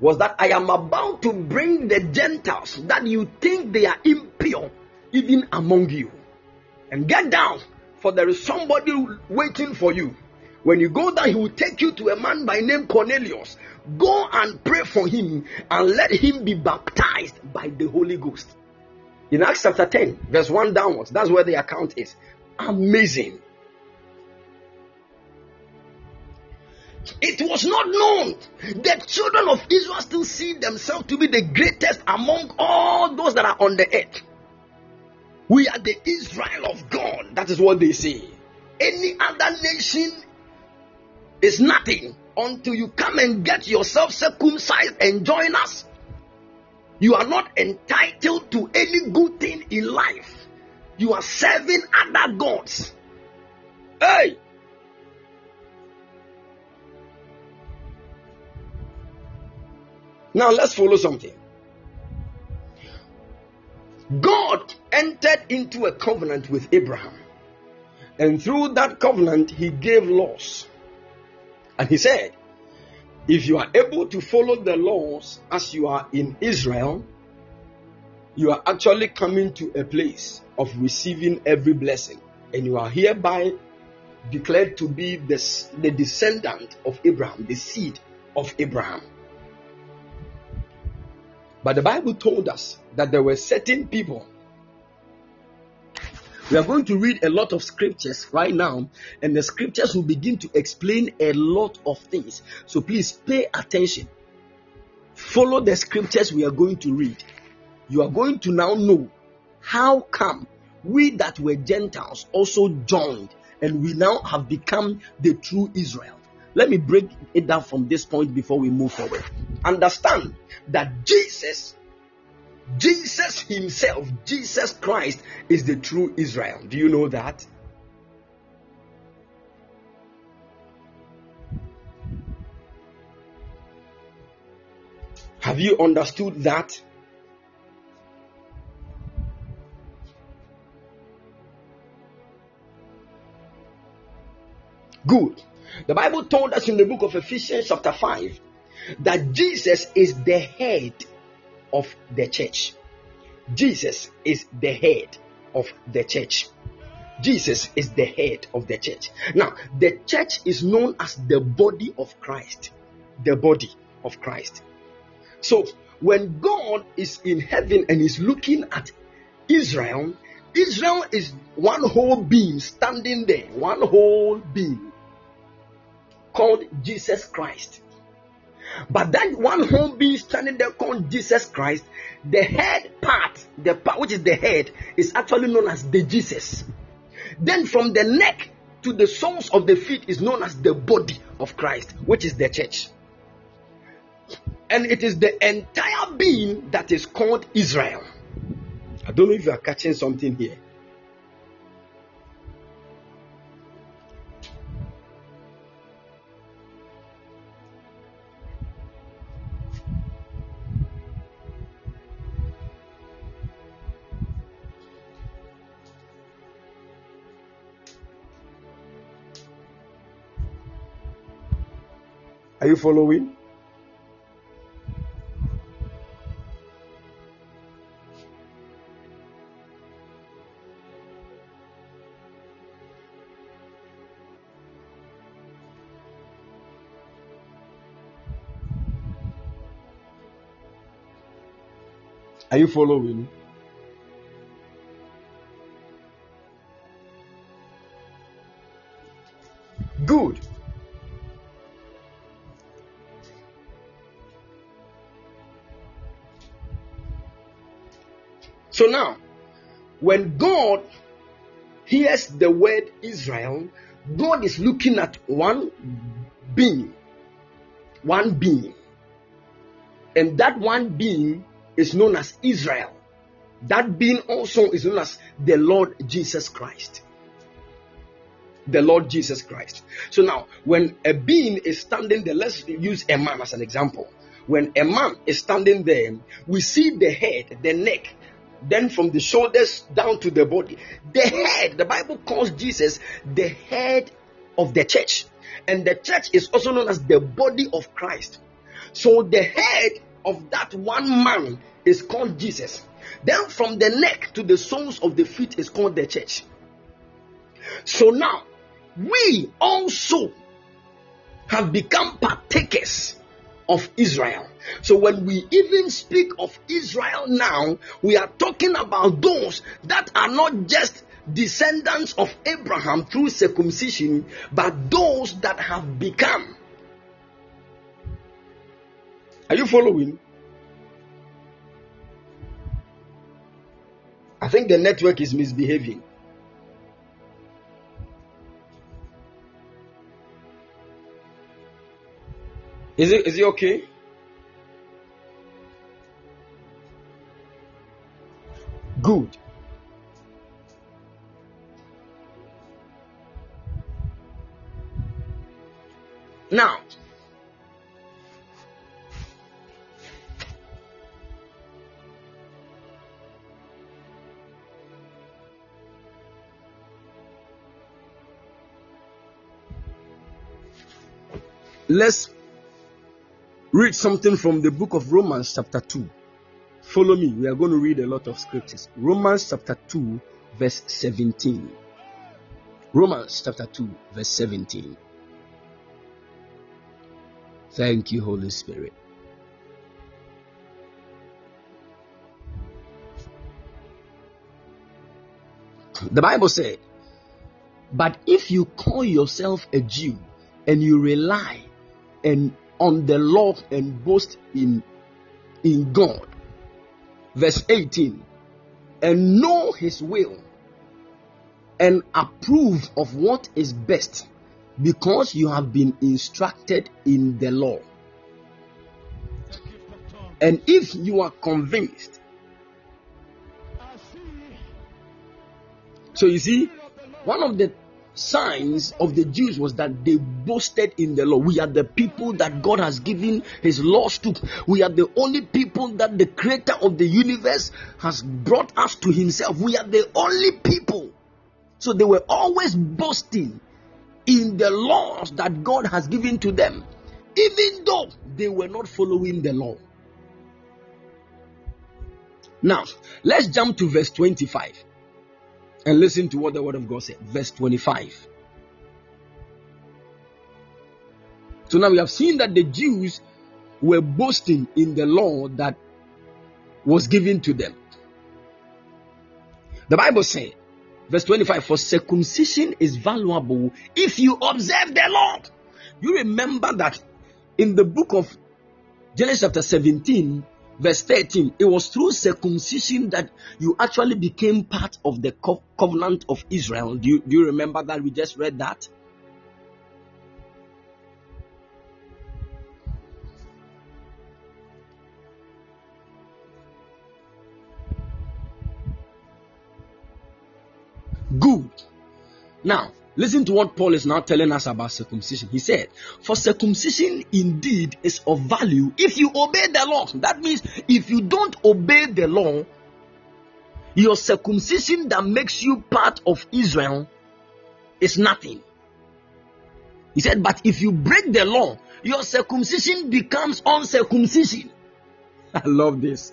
S2: was that I am about to bring the Gentiles that you think they are impure even among you. And get down, for there is somebody waiting for you. When you go there, he will take you to a man by name Cornelius. Go and pray for him and let him be baptized by the Holy Ghost. In Acts chapter 10, verse 1 downwards, that's where the account is. Amazing. It was not known. The children of Israel still see themselves to be the greatest among all those that are on the earth. We are the Israel of God. That is what they say. Any other nation is nothing until you come and get yourself circumcised and join us. You are not entitled to any good thing in life. You are serving other gods. Hey! Now let's follow something. God entered into a covenant with Abraham. And through that covenant, he gave laws. And he said, if you are able to follow the laws as you are in Israel, you are actually coming to a place of receiving every blessing. And you are hereby declared to be the, the descendant of Abraham, the seed of Abraham. But the Bible told us that there were certain people we are going to read a lot of scriptures right now, and the scriptures will begin to explain a lot of things. So please pay attention. Follow the scriptures we are going to read. You are going to now know how come we that were Gentiles also joined and we now have become the true Israel. Let me break it down from this point before we move forward. Understand that Jesus Jesus Himself, Jesus Christ, is the true Israel. Do you know that? Have you understood that? Good. The Bible told us in the book of Ephesians, chapter 5, that Jesus is the head of the church. Jesus is the head of the church. Jesus is the head of the church. Now, the church is known as the body of Christ. The body of Christ. So, when God is in heaven and is looking at Israel, Israel is one whole being standing there, one whole being called Jesus Christ. But that one whole being standing there called Jesus Christ, the head part, the part which is the head, is actually known as the Jesus. Then from the neck to the soles of the feet is known as the body of Christ, which is the church. And it is the entire being that is called Israel. I don't know if you are catching something here. You following? Are you following? When God hears the word Israel, God is looking at one being, one being, And that one being is known as Israel. That being also is known as the Lord Jesus Christ. The Lord Jesus Christ. So now, when a being is standing there, let's use a man as an example. When a man is standing there, we see the head, the neck, then from the shoulders down to the body. The head, the Bible calls Jesus the head of the church. And the church is also known as the body of Christ. So the head of that one man is called Jesus. Then from the neck to the soles of the feet is called the church. So now we also have become partakers of Israel. So when we even speak of Israel now, we are talking about those that are not just descendants of Abraham through circumcision, but those that have become. Are you following? I think the network is misbehaving. Is it is it okay? Good. Now, let's read something from the book of Romans, chapter 2. Follow me. We are going to read a lot of scriptures. Romans, chapter 2, verse 17. Romans, chapter 2, verse 17. Thank you, Holy Spirit. The Bible said, But if you call yourself a Jew and you rely and on the law and boast in, in God, verse 18, and know his will and approve of what is best because you have been instructed in the law. And if you are convinced, so you see, one of the signs of the Jews was that they boasted in the law. We are the people that God has given his laws to. We are the only people that the creator of the universe has brought us to himself. We are the only people. So they were always boasting in the laws that God has given to them, even though they were not following the law. Now, let's jump to verse 25 and listen to what the word of God said. Verse 25. So now we have seen that the Jews were boasting in the law that was given to them. The Bible said, Verse 25 For circumcision is valuable if you observe the law. You remember that in the book of Genesis chapter 17, verse 13, it was through circumcision that you actually became part of the co- covenant of Israel. Do you, do you remember that? We just read that. Good. Now, listen to what Paul is now telling us about circumcision. He said, For circumcision indeed is of value if you obey the law. That means if you don't obey the law, your circumcision that makes you part of Israel is nothing. He said, But if you break the law, your circumcision becomes uncircumcision. I love this.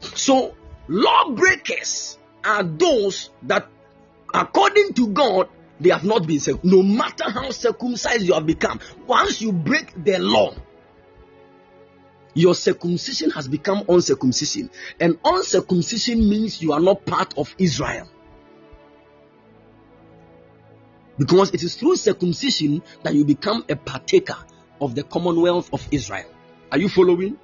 S2: So, lawbreakers are those that, according to God, they have not been saved. No matter how circumcised you have become, once you break the law, your circumcision has become uncircumcision. And uncircumcision means you are not part of Israel. Because it is through circumcision that you become a partaker of the commonwealth of Israel. Are you following?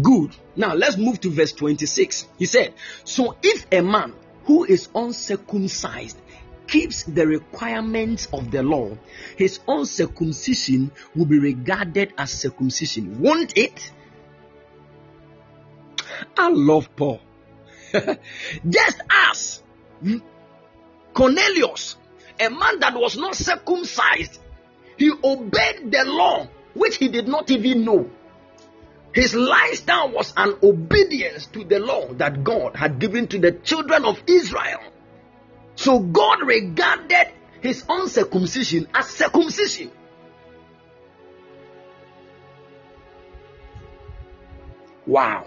S2: Good. Now let's move to verse 26. He said, So if a man who is uncircumcised keeps the requirements of the law, his uncircumcision will be regarded as circumcision, won't it? I love Paul. Just as Cornelius, a man that was not circumcised, he obeyed the law which he did not even know. His lifestyle was an obedience to the law that God had given to the children of Israel. So God regarded his uncircumcision as circumcision. Wow.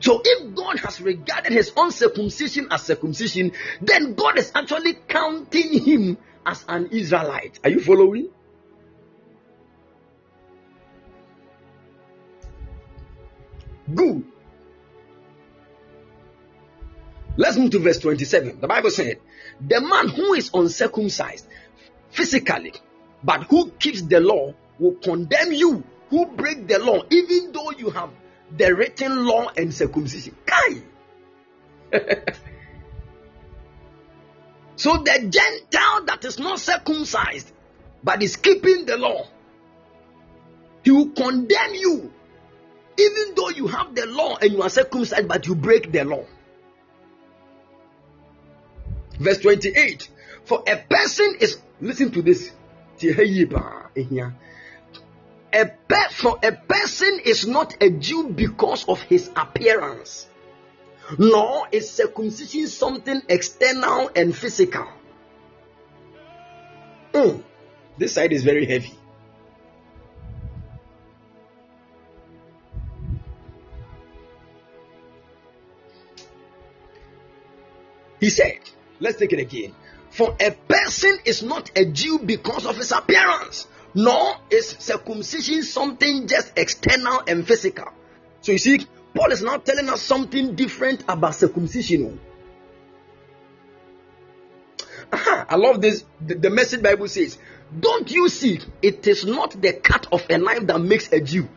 S2: So if God has regarded his uncircumcision as circumcision, then God is actually counting him as an Israelite. Are you following? Good. Let's move to verse 27. The Bible said, The man who is uncircumcised physically, but who keeps the law, will condemn you who break the law, even though you have the written law and circumcision. Kai. so the Gentile that is not circumcised, but is keeping the law, he will condemn you even though you have the law and you are circumcised, but you break the law. Verse 28 For a person is, listen to this. A pe- for a person is not a Jew because of his appearance, nor is circumcision something external and physical. Mm, this side is very heavy. Let's take it again. For a person is not a Jew because of his appearance, nor is circumcision something just external and physical. So you see, Paul is now telling us something different about circumcision. I love this. The, the message Bible says, Don't you see, it is not the cut of a knife that makes a Jew.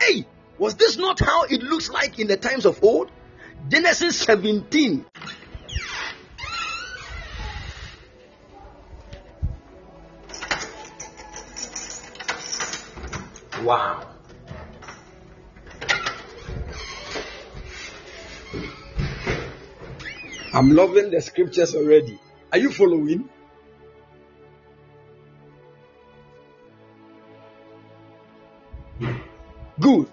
S2: Hey, was this not how it looks like in the times of old? Genesis 17, Wow. I'm loving the scriptures already. Are you following? Good.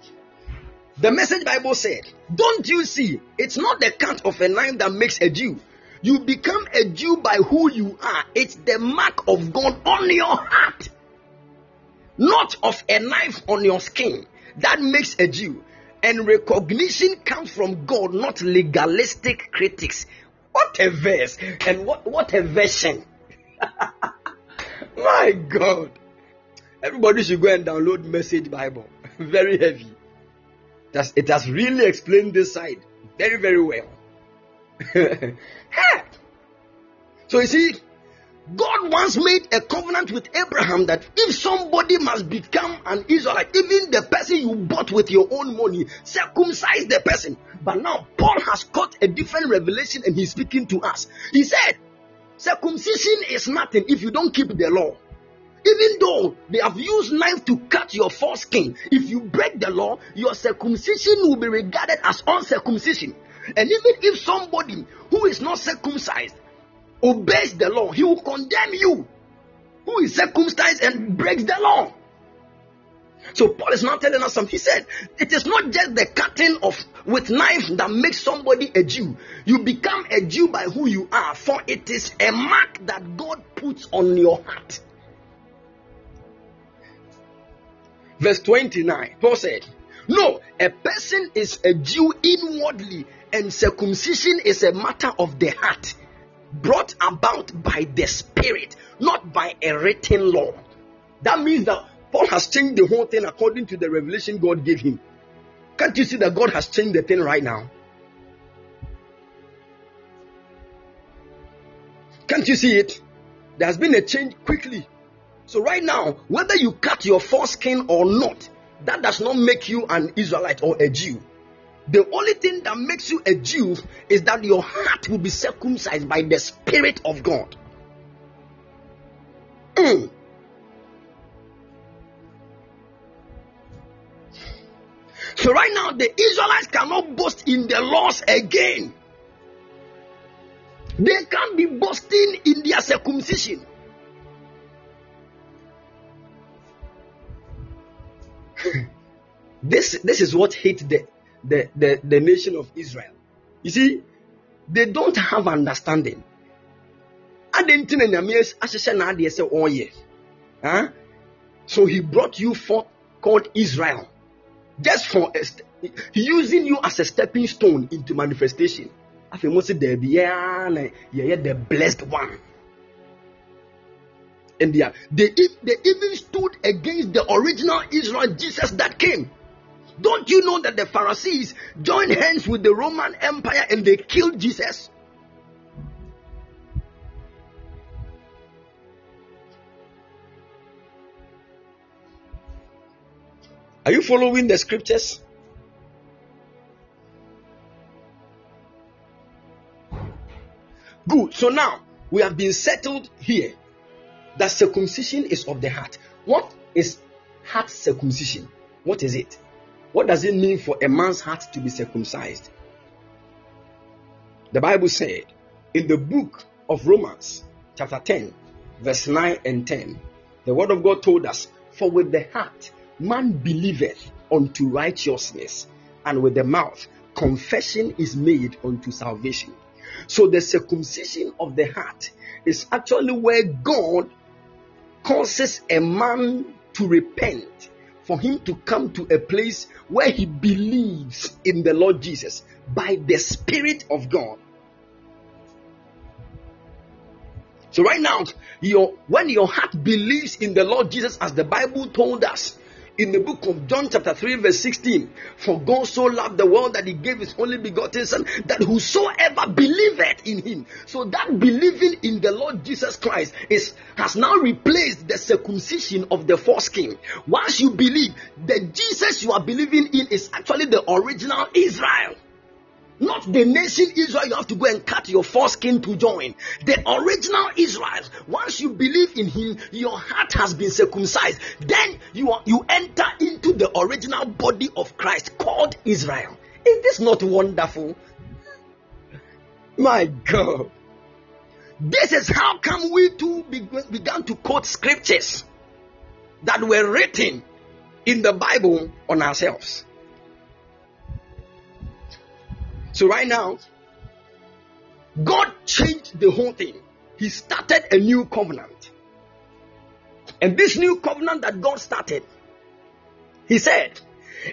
S2: The message Bible said, Don't you see? It's not the cut of a knife that makes a Jew. You become a Jew by who you are. It's the mark of God on your heart not of a knife on your skin that makes a Jew. And recognition comes from God, not legalistic critics. What a verse and what, what a version. My God. Everybody should go and download Message Bible. very heavy. That's, it has really explained this side very, very well. so you see, God once made a covenant with Abraham that if somebody must become an Israelite, even the person you bought with your own money, circumcise the person. But now Paul has got a different revelation and he's speaking to us. He said, circumcision is nothing if you don't keep the law. Even though they have used knife to cut your foreskin, if you break the law, your circumcision will be regarded as uncircumcision. And even if somebody who is not circumcised obeys the law, he will condemn you who is circumcised and breaks the law. So Paul is not telling us something. He said, it is not just the cutting of with knife that makes somebody a Jew. You become a Jew by who you are, for it is a mark that God puts on your heart. Verse 29, Paul said, No, a person is a Jew inwardly, and circumcision is a matter of the heart brought about by the Spirit, not by a written law. That means that Paul has changed the whole thing according to the revelation God gave him. Can't you see that God has changed the thing right now? Can't you see it? There has been a change quickly. So, right now, whether you cut your foreskin or not, that does not make you an Israelite or a Jew. The only thing that makes you a Jew is that your heart will be circumcised by the Spirit of God. Mm. So right now, the Israelites cannot boast in the laws again. They can't be boasting in their circumcision. this this is what hit the, the, the, the nation of Israel. You see, they don't have understanding. Oh, so he brought you forth called Israel just for using you as a stepping stone into manifestation. I feel most of the the blessed one. And they, they, they even stood against the original Israel Jesus that came. Don't you know that the Pharisees joined hands with the Roman Empire and they killed Jesus? Are you following the scriptures? Good. So now we have been settled here that circumcision is of the heart. What is heart circumcision? What is it? What does it mean for a man's heart to be circumcised? The Bible said in the book of Romans, chapter 10, verse 9 and 10, the word of God told us, For with the heart man believeth unto righteousness, and with the mouth confession is made unto salvation. So the circumcision of the heart is actually where God causes a man to repent, for him to come to a place where he believes in the Lord Jesus by the Spirit of God. So right now, your when your heart believes in the Lord Jesus, as the Bible told us, in the book of John, chapter 3, verse 16. For God so loved the world that he gave his only begotten Son, that whosoever believeth in him. So that believing in the Lord Jesus Christ is has now replaced the circumcision of the foreskin. Once you believe, the Jesus you are believing in is actually the original Israel. Not the nation Israel, you have to go and cut your foreskin to join. The original Israel, once you believe in him, your heart has been circumcised. Then you, are, you enter into the original body of Christ called Israel. Is this not wonderful? My God. This is how come we too began to quote scriptures that were written in the Bible on ourselves. So right now, God changed the whole thing. He started a new covenant. And this new covenant that God started, He said,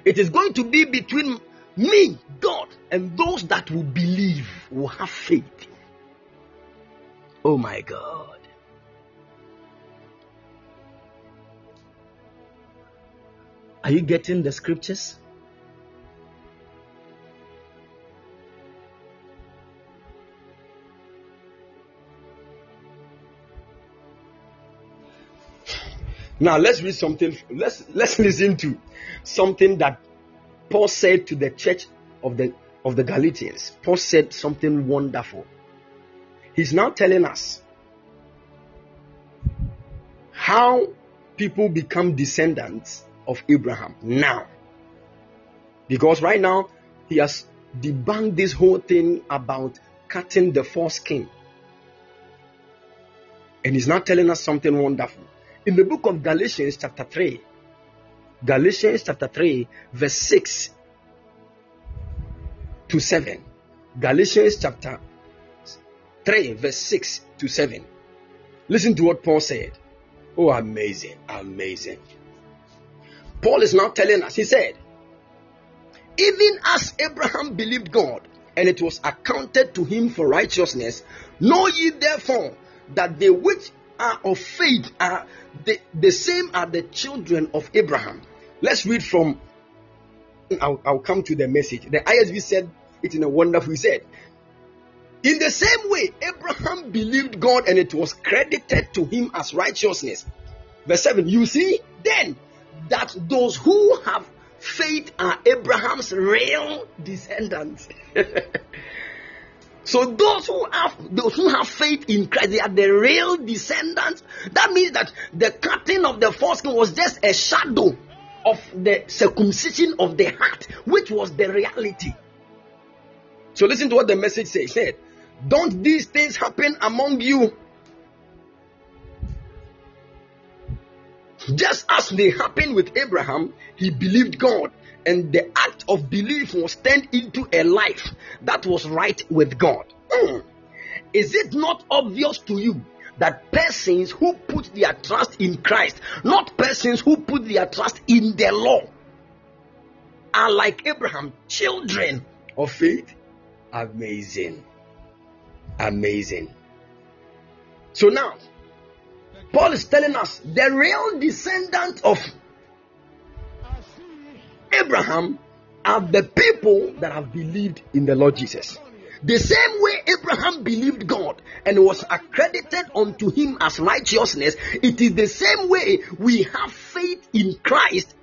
S2: it is going to be between me, God, and those that will believe, will have faith. Oh my God. Are you getting the scriptures? Now let's read something. Let's let's listen to something that Paul said to the church of the of the Galatians. Paul said something wonderful. He's now telling us how people become descendants of Abraham now. Because right now he has debunked this whole thing about cutting the foreskin. And he's now telling us something wonderful in the book of Galatians, chapter 3, Galatians chapter 3, verse 6 to 7. Galatians chapter 3, verse 6 to 7. Listen to what Paul said. Oh, amazing, amazing. Paul is now telling us, he said, Even as Abraham believed God, and it was accounted to him for righteousness, know ye therefore that they which are of faith are the, the same are the children of Abraham. Let's read from I'll, I'll come to the message. The ISV said it in a wonderful said. In the same way, Abraham believed God and it was credited to him as righteousness. Verse 7 You see, then, that those who have faith are Abraham's real descendants. So those who have those who have faith in Christ, they are the real descendants. That means that the cutting of the foreskin was just a shadow of the circumcision of the heart, which was the reality. So listen to what the message says. Said, Don't these things happen among you? Just as they happened with Abraham, he believed God, and the act of belief was turned into a life that was right with God. Mm. Is it not obvious to you that persons who put their trust in Christ, not persons who put their trust in the law, are like Abraham, children of faith? Amazing. Amazing. So now, Paul is telling us the real descendant of Abraham are the people that have believed in the Lord Jesus. The same way Abraham believed God and was accredited unto him as righteousness, it is the same way we have faith in Christ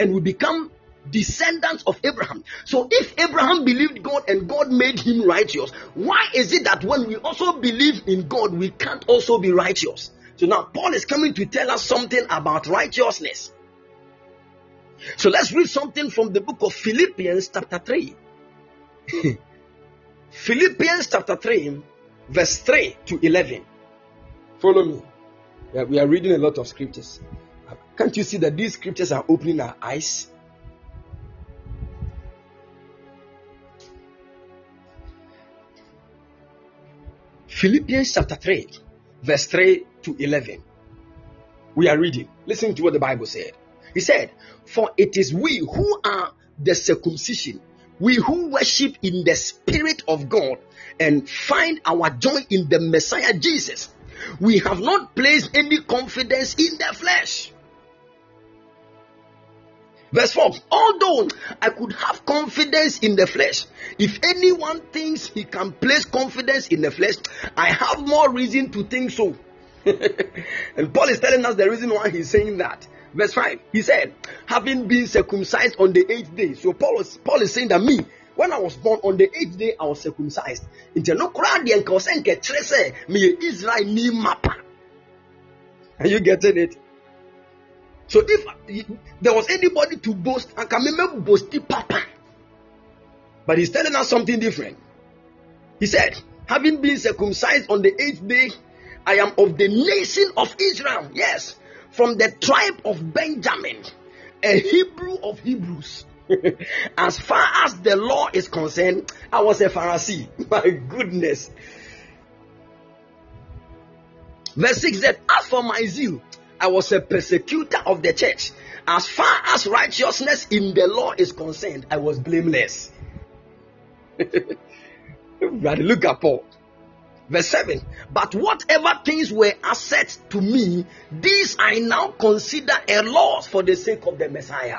S2: and we become descendants of Abraham. So if Abraham believed God and God made him righteous, why is it that when we also believe in God, we can't also be righteous? So now Paul is coming to tell us something about righteousness. So let's read something from the book of Philippians, chapter 3. Philippians, chapter 3, verse 3 to 11. Follow me. We are reading a lot of scriptures. Can't you see that these scriptures are opening our eyes? Philippians chapter 3, verse 3 to 11. We are reading. Listen to what the Bible said. He said, For it is we who are the circumcision, we who worship in the Spirit of God and find our joy in the Messiah Jesus. We have not placed any confidence in the flesh. Verse 4 Although I could have confidence in the flesh, if anyone thinks he can place confidence in the flesh, I have more reason to think so. and Paul is telling us the reason why he's saying that. Verse 5, he said, having been circumcised on the eighth day. So Paul is, Paul is saying that me, when I was born on the eighth day, I was circumcised. Nti no kura deɛ nka Israel mapa. Are you getting it? So if there was anybody to boast, I can remember boasting papa. But he's telling us something different. He said, having been circumcised on the eighth day, I am of the nation of Israel. Yes, from the tribe of Benjamin, a Hebrew of Hebrews. as far as the law is concerned, I was a Pharisee. My goodness. Verse 6 said, As for my zeal, I was a persecutor of the church. As far as righteousness in the law is concerned, I was blameless. Look at Paul. Verse 7 But whatever things were assets to me, these I now consider a loss for the sake of the Messiah.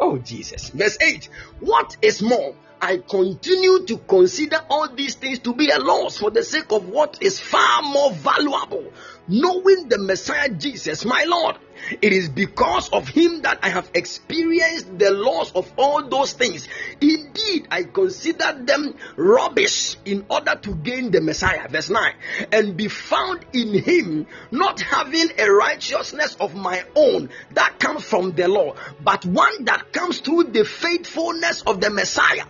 S2: Oh, Jesus. Verse 8 What is more, I continue to consider all these things to be a loss for the sake of what is far more valuable, knowing the Messiah Jesus, my Lord. It is because of him that I have experienced the loss of all those things. Indeed, I consider them rubbish in order to gain the Messiah. Verse 9. And be found in him, not having a righteousness of my own that comes from the law, but one that comes through the faithfulness of the Messiah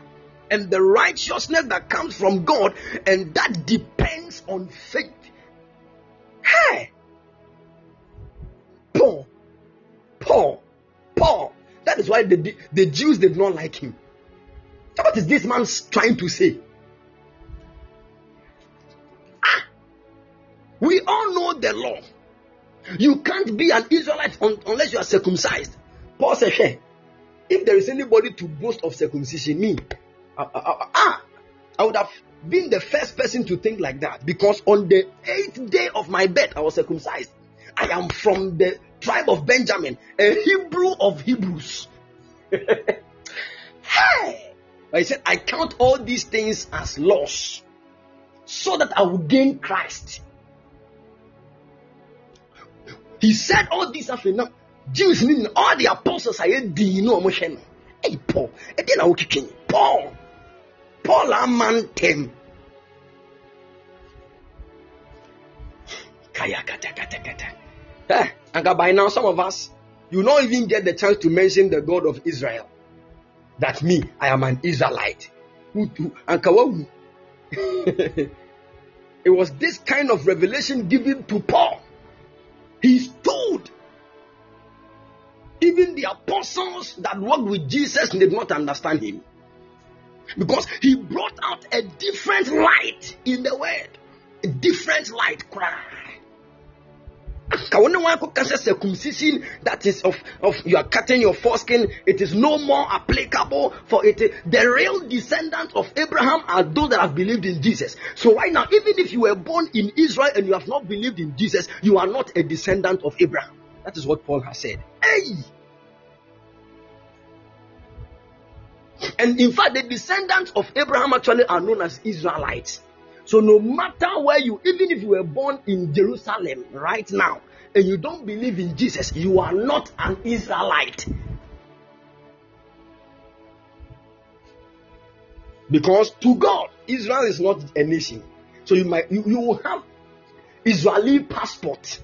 S2: and the righteousness that comes from God, and that depends on faith. Hey! Paul, Paul, Paul. That is why the, the Jews did not like him. What is this man trying to say? Ah, we all know the law. You can't be an Israelite un- unless you are circumcised. Paul said, hey, if there is anybody to boast of circumcision, me, ah, I would have been the first person to think like that because on the eighth day of my birth, I was circumcised. I am from the tribe of Benjamin, a Hebrew of Hebrews. hey! He said, I count all these things as loss so that I will gain Christ. He said all this after now. Jews all the apostles are do you know Hey Paul, and then I kick Paul. Paul Amantem. Kaya kata kata kata. Eh, and by now, some of us, you don't even get the chance to mention the God of Israel. That me, I am an Israelite. it was this kind of revelation given to Paul. He stood. Even the apostles that worked with Jesus did not understand him. Because he brought out a different light in the word. A different light cry circumcision that is of, of you are cutting your foreskin, it is no more applicable for it. The real descendants of Abraham are those that have believed in Jesus. So right now, even if you were born in Israel and you have not believed in Jesus, you are not a descendant of Abraham. That is what Paul has said. Hey! And in fact, the descendants of Abraham actually are known as Israelites. So no matter where you, even if you were born in Jerusalem right now, and you don't believe in Jesus, you are not an Israelite. Because to God, Israel is not a nation. So you might you, you will have Israeli passport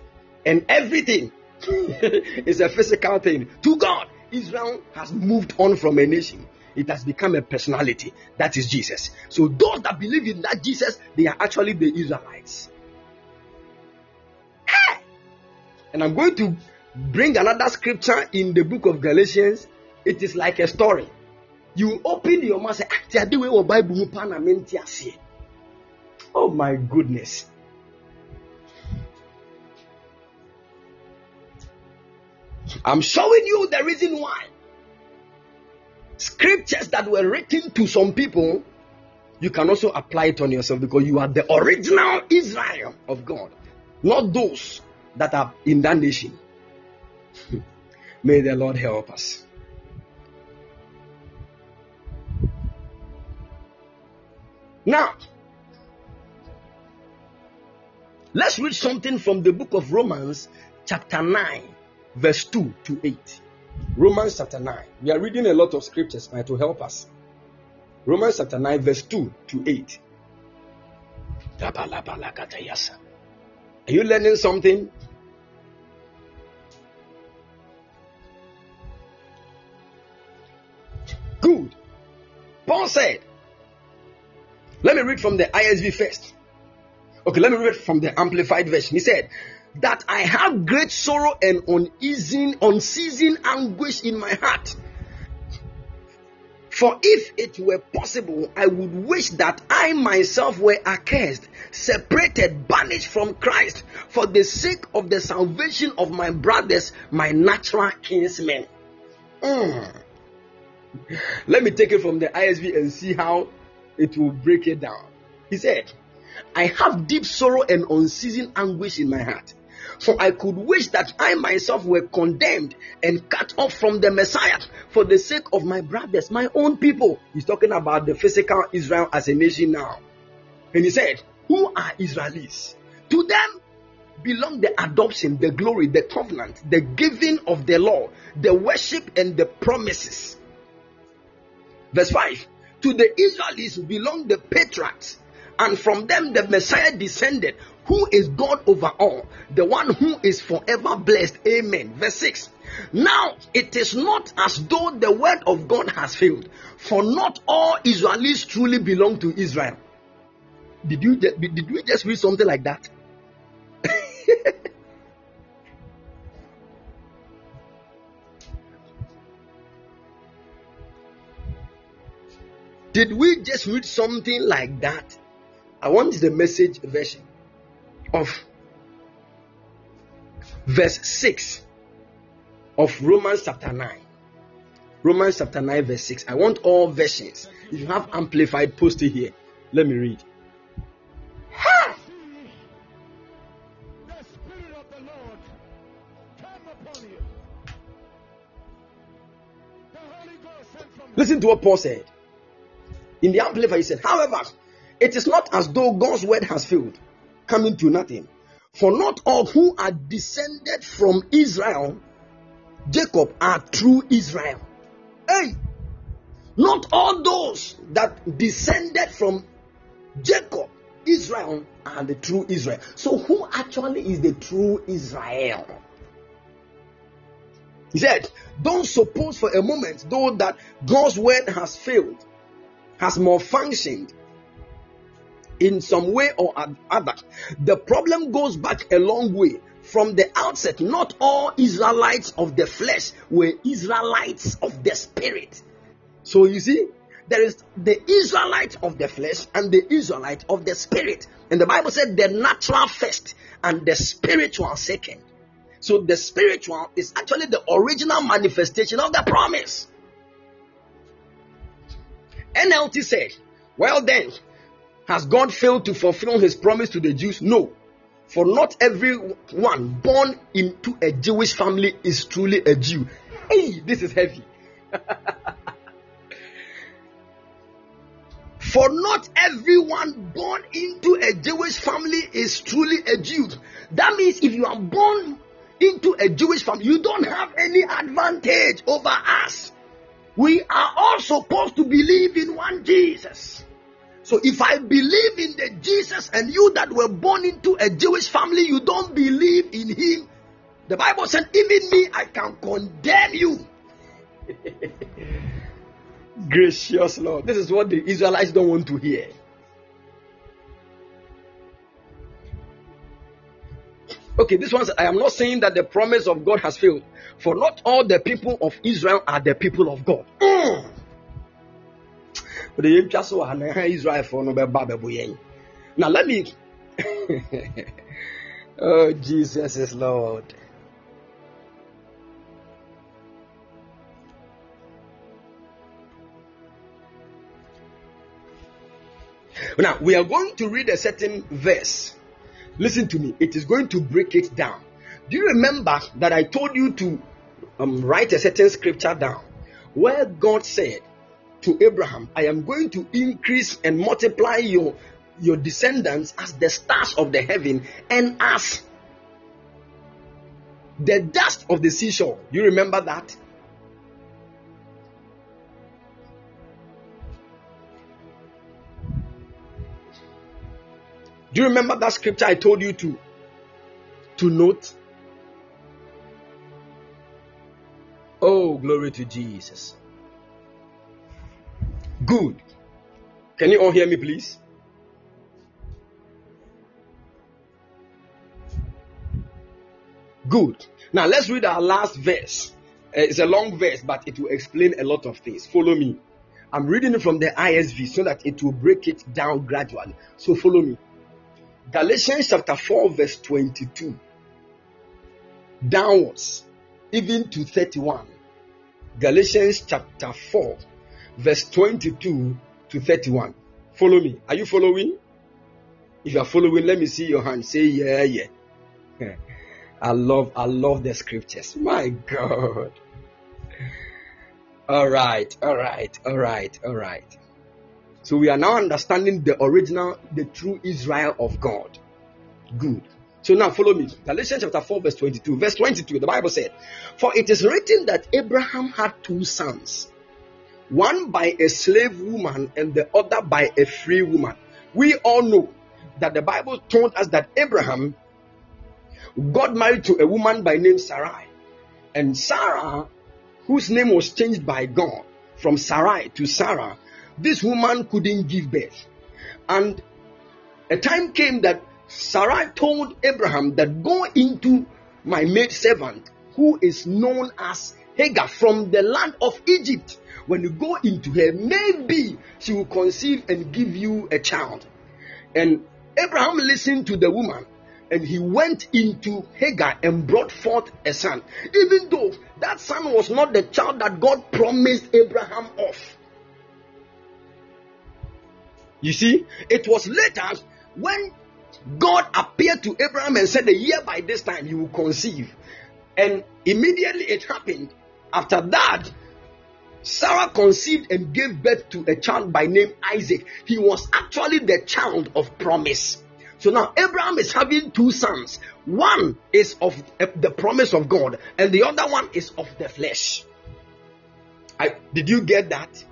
S2: and everything. it's a physical thing. To God, Israel has moved on from a nation it has become a personality. That is Jesus. So those that believe in that Jesus, they are actually the Israelites. And I'm going to bring another scripture in the book of Galatians. It is like a story. You open your mouth and say, Oh my goodness. I'm showing you the reason why scriptures that were written to some people, you can also apply it on yourself because you are the original Israel of God, not those that are in that nation. May the Lord help us. Now, let's read something from the book of Romans, chapter 9, verse 2 to 8. Romans chapter 9. We are reading a lot of scriptures to help us. Romans chapter 9, verse 2 to 8. Are you learning something? Good. Paul said, let me read from the ISV first. Okay, let me read from the Amplified Version. He said, that I have great sorrow and uneasy, unceasing anguish in my heart. For if it were possible, I would wish that I myself were accursed, separated, banished from Christ, for the sake of the salvation of my brothers, my natural kinsmen. Mm. Let me take it from the ISV and see how it will break it down. He said, I have deep sorrow and unceasing anguish in my heart. For I could wish that I myself were condemned and cut off from the Messiah for the sake of my brothers, my own people. He's talking about the physical Israel as a nation now. And he said, Who are Israelis? To them belong the adoption, the glory, the covenant, the giving of the law, the worship, and the promises. Verse 5 To the Israelis belong the patriarchs, and from them the Messiah descended, who is God over all, the one who is forever blessed. Amen. Verse 6. Now it is not as though the word of God has failed, for not all Israelis truly belong to Israel. Did you did we just read something like that? did we just read something like that? I want the message version of verse 6 of Romans chapter 9. Romans chapter 9, verse 6. I want all versions. If you have amplified, post it here. Let me read. Listen to what Paul said. In the Amplified, he said, However, it is not as though God's word has failed coming to nothing. For not all who are descended from Israel, Jacob, are true Israel. Hey, Not all those that descended from Jacob, Israel, are the true Israel. So, who actually is the true Israel? He said, Don't suppose for a moment, though, that God's word has failed, has malfunctioned in some way or other. The problem goes back a long way. From the outset, not all Israelites of the flesh were Israelites of the spirit. So you see, there is the Israelite of the flesh and the Israelite of the spirit. And the Bible said the natural first and the spiritual second. So the spiritual is actually the original manifestation of the promise. NLT said, Well then, has God failed to fulfill his promise to the Jews? No. For not everyone born into a Jewish family is truly a Jew. Hey, this is heavy. For not everyone born into a Jewish family is truly a Jew. That means if you are born into a Jewish family, you don't have any advantage over us. We are all supposed to believe in one Jesus. So if I believe in the Jesus and you that were born into a Jewish family, you don't believe in him, the Bible said, even me, I can condemn you. Gracious Lord. This is what the Israelites don't want to hear. Okay, this one I am not saying that the promise of God has failed, for not all the people of Israel are the people of God. Mm. Now let me. oh, Jesus is Lord. Now we are going to read a certain verse Listen to me, it is going to break it down. Do you remember that I told you to um, write a certain scripture down where God said to Abraham, I am going to increase and multiply your, your descendants as the stars of the heaven and as the dust of the seashore. You remember that? Do you remember that scripture I told you to to note? Oh, glory to Jesus. Good. Can you all hear me, please? Good. Now let's read our last verse. Uh, it's a long verse, but it will explain a lot of things. Follow me. I'm reading it from the ISV so that it will break it down gradually. So follow me. Galatians chapter 4, verse 22 downwards, even to 31. Galatians chapter 4, verse 22 to 31. Follow me. Are you following? If you are following, let me see your hand. Say yeah, yeah. I love, I love the scriptures. My God. All right, all right, all right, all right. So we are now understanding the original, the true Israel of God. Good. So now follow me. Galatians chapter 4, verse 22. Verse 22, the Bible said, For it is written that Abraham had two sons, one by a slave woman and the other by a free woman. We all know that the Bible told us that Abraham got married to a woman by name Sarai. And Sarah, whose name was changed by God from Sarai to Sarah, this woman couldn't give birth. And a time came that Sarah told Abraham that go into my maid servant who is known as Hagar from the land of Egypt. When you go into her, maybe she will conceive and give you a child. And Abraham listened to the woman and he went into Hagar and brought forth a son, even though that son was not the child that God promised Abraham of. You see, it was later when God appeared to Abraham and said, A year by this time you will conceive. And immediately it happened. After that, Sarah conceived and gave birth to a child by name Isaac. He was actually the child of promise. So now Abraham is having two sons. One is of eh, the promise of God, and the other one is of the flesh. I, did you get that?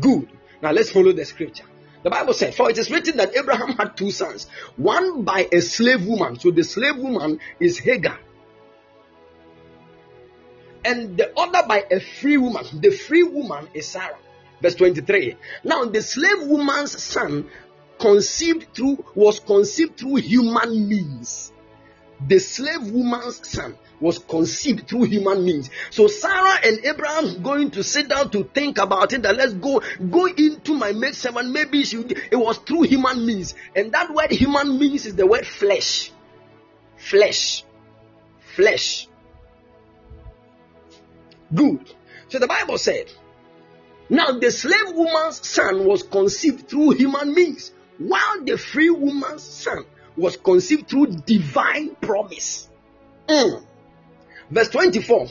S2: Good. Now let's follow the scripture. The Bible says, For it is written that Abraham had two sons, one by a slave woman. So the slave woman is Hagar, and the other by a free woman. The free woman is Sarah. Verse 23. Now the slave woman's son conceived through was conceived through human means. The slave woman's son was conceived through human means. So Sarah and Abraham going to sit down to think about it. That let's go go into my maid servant. Maybe she, it was through human means, and that word human means is the word flesh, flesh, flesh. Good. So the Bible said, now the slave woman's son was conceived through human means, while the free woman's son was conceived through divine promise. Mm. Verse 24.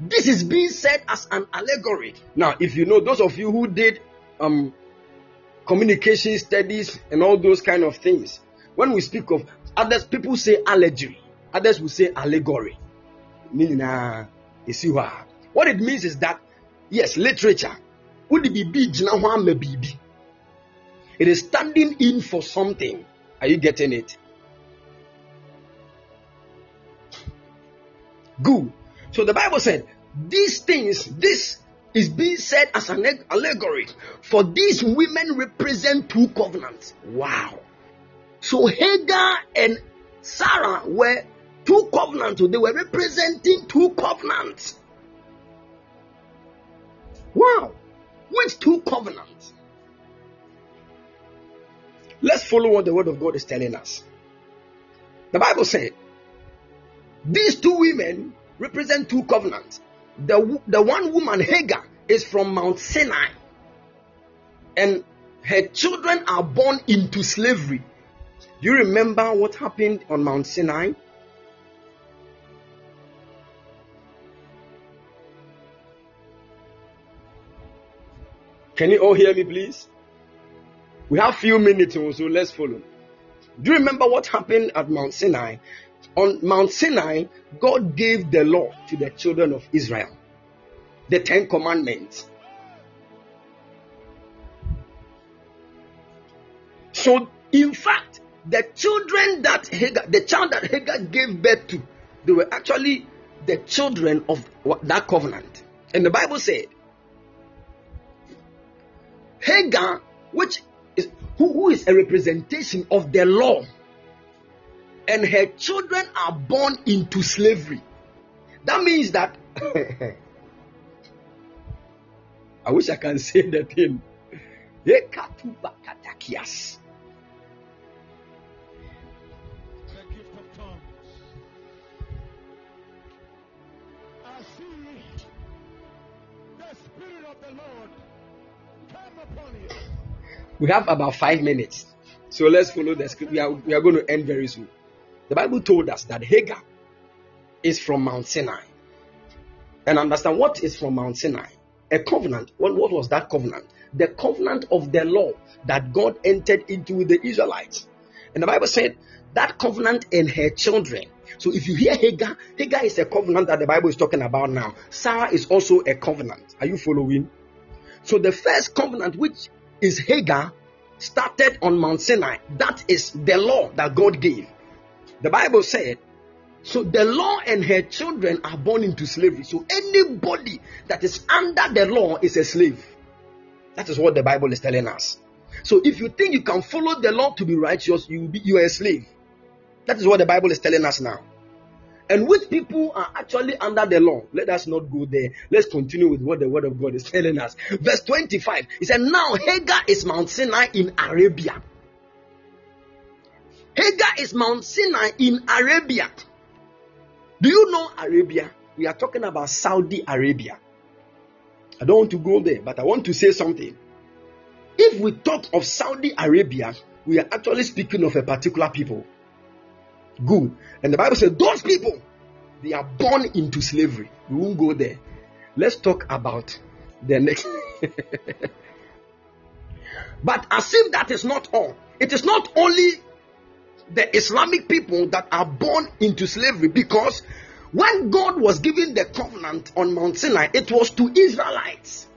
S2: This is being said as an allegory. Now, if you know those of you who did um communication studies and all those kind of things, when we speak of others, people say allegory, others will say allegory. Meaning, uh, you see what? What it means is that yes, literature would be big It is standing in for something. Are you getting it? Good. So the Bible said, these things, this is being said as an allegory. For these women represent two covenants. Wow. So Hagar and Sarah were two covenants. They were representing two covenants. Wow. Which two covenants? Let's follow what the word of God is telling us. The Bible said, these two women represent two covenants. The, the one woman, Hagar, is from Mount Sinai, and her children are born into slavery. Do you remember what happened on Mount Sinai? Can you all hear me, please? We have few minutes, oh, so let's follow. Do you remember what happened at Mount Sinai? On Mount Sinai, God gave the law to the children of Israel, the Ten Commandments. So, in fact, the children that Hagar, the child that Hagar gave birth to, they were actually the children of that covenant. And the Bible said, Hagar, which is who, who is a representation of the law and her children are born into slavery. That means that I wish I can say the thing. The Lord. We have about five minutes. So let's follow the script. We are, we are going to end very soon. The Bible told us that Hagar is from Mount Sinai. And understand what is from Mount Sinai? A covenant. What, what was that covenant? The covenant of the law that God entered into with the Israelites. And the Bible said that covenant and her children. So if you hear Hagar, Hagar is a covenant that the Bible is talking about now. Sarah is also a covenant. Are you following? So the first covenant, which is Hagar, started on Mount Sinai. That is the law that God gave. The Bible said, so the law and her children are born into slavery. So anybody that is under the law is a slave. That is what the Bible is telling us. So if you think you can follow the law to be righteous, you will be you are a slave. That is what the Bible is telling us now. And which people are actually under the law? Let us not go there. Let's continue with what the word of God is telling us. Verse 25. He said, Now Hagar is Mount Sinai in Arabia. Hagar is Mount Sinai in Arabia. Do you know Arabia? We are talking about Saudi Arabia. I don't want to go there, but I want to say something. If we talk of Saudi Arabia, we are actually speaking of a particular people. Good. And the Bible says those people, they are born into slavery. We won't go there. Let's talk about the next. but as if that is not all, it is not only the Islamic people that are born into slavery because when God was giving the covenant on Mount Sinai, it was to Israelites.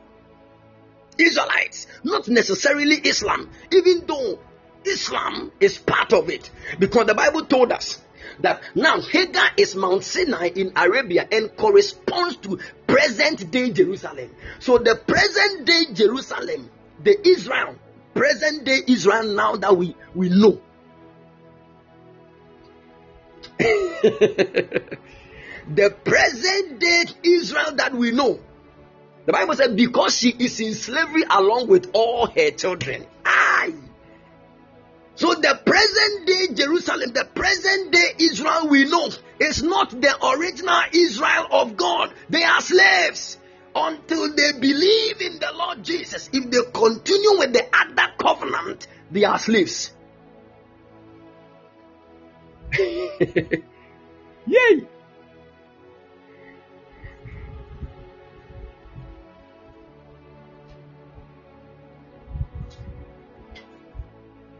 S2: Israelites, not necessarily Islam, even though Islam is part of it. Because the Bible told us that now Hagar is Mount Sinai in Arabia and corresponds to present day Jerusalem. So the present day Jerusalem, the Israel, present day Israel now that we, we know. the present day Israel that we know. The Bible said, because she is in slavery along with all her children. Aye. So the present day Jerusalem, the present day Israel we know is not the original Israel of God. They are slaves until they believe in the Lord Jesus. If they continue with the other covenant, they are slaves. Yay!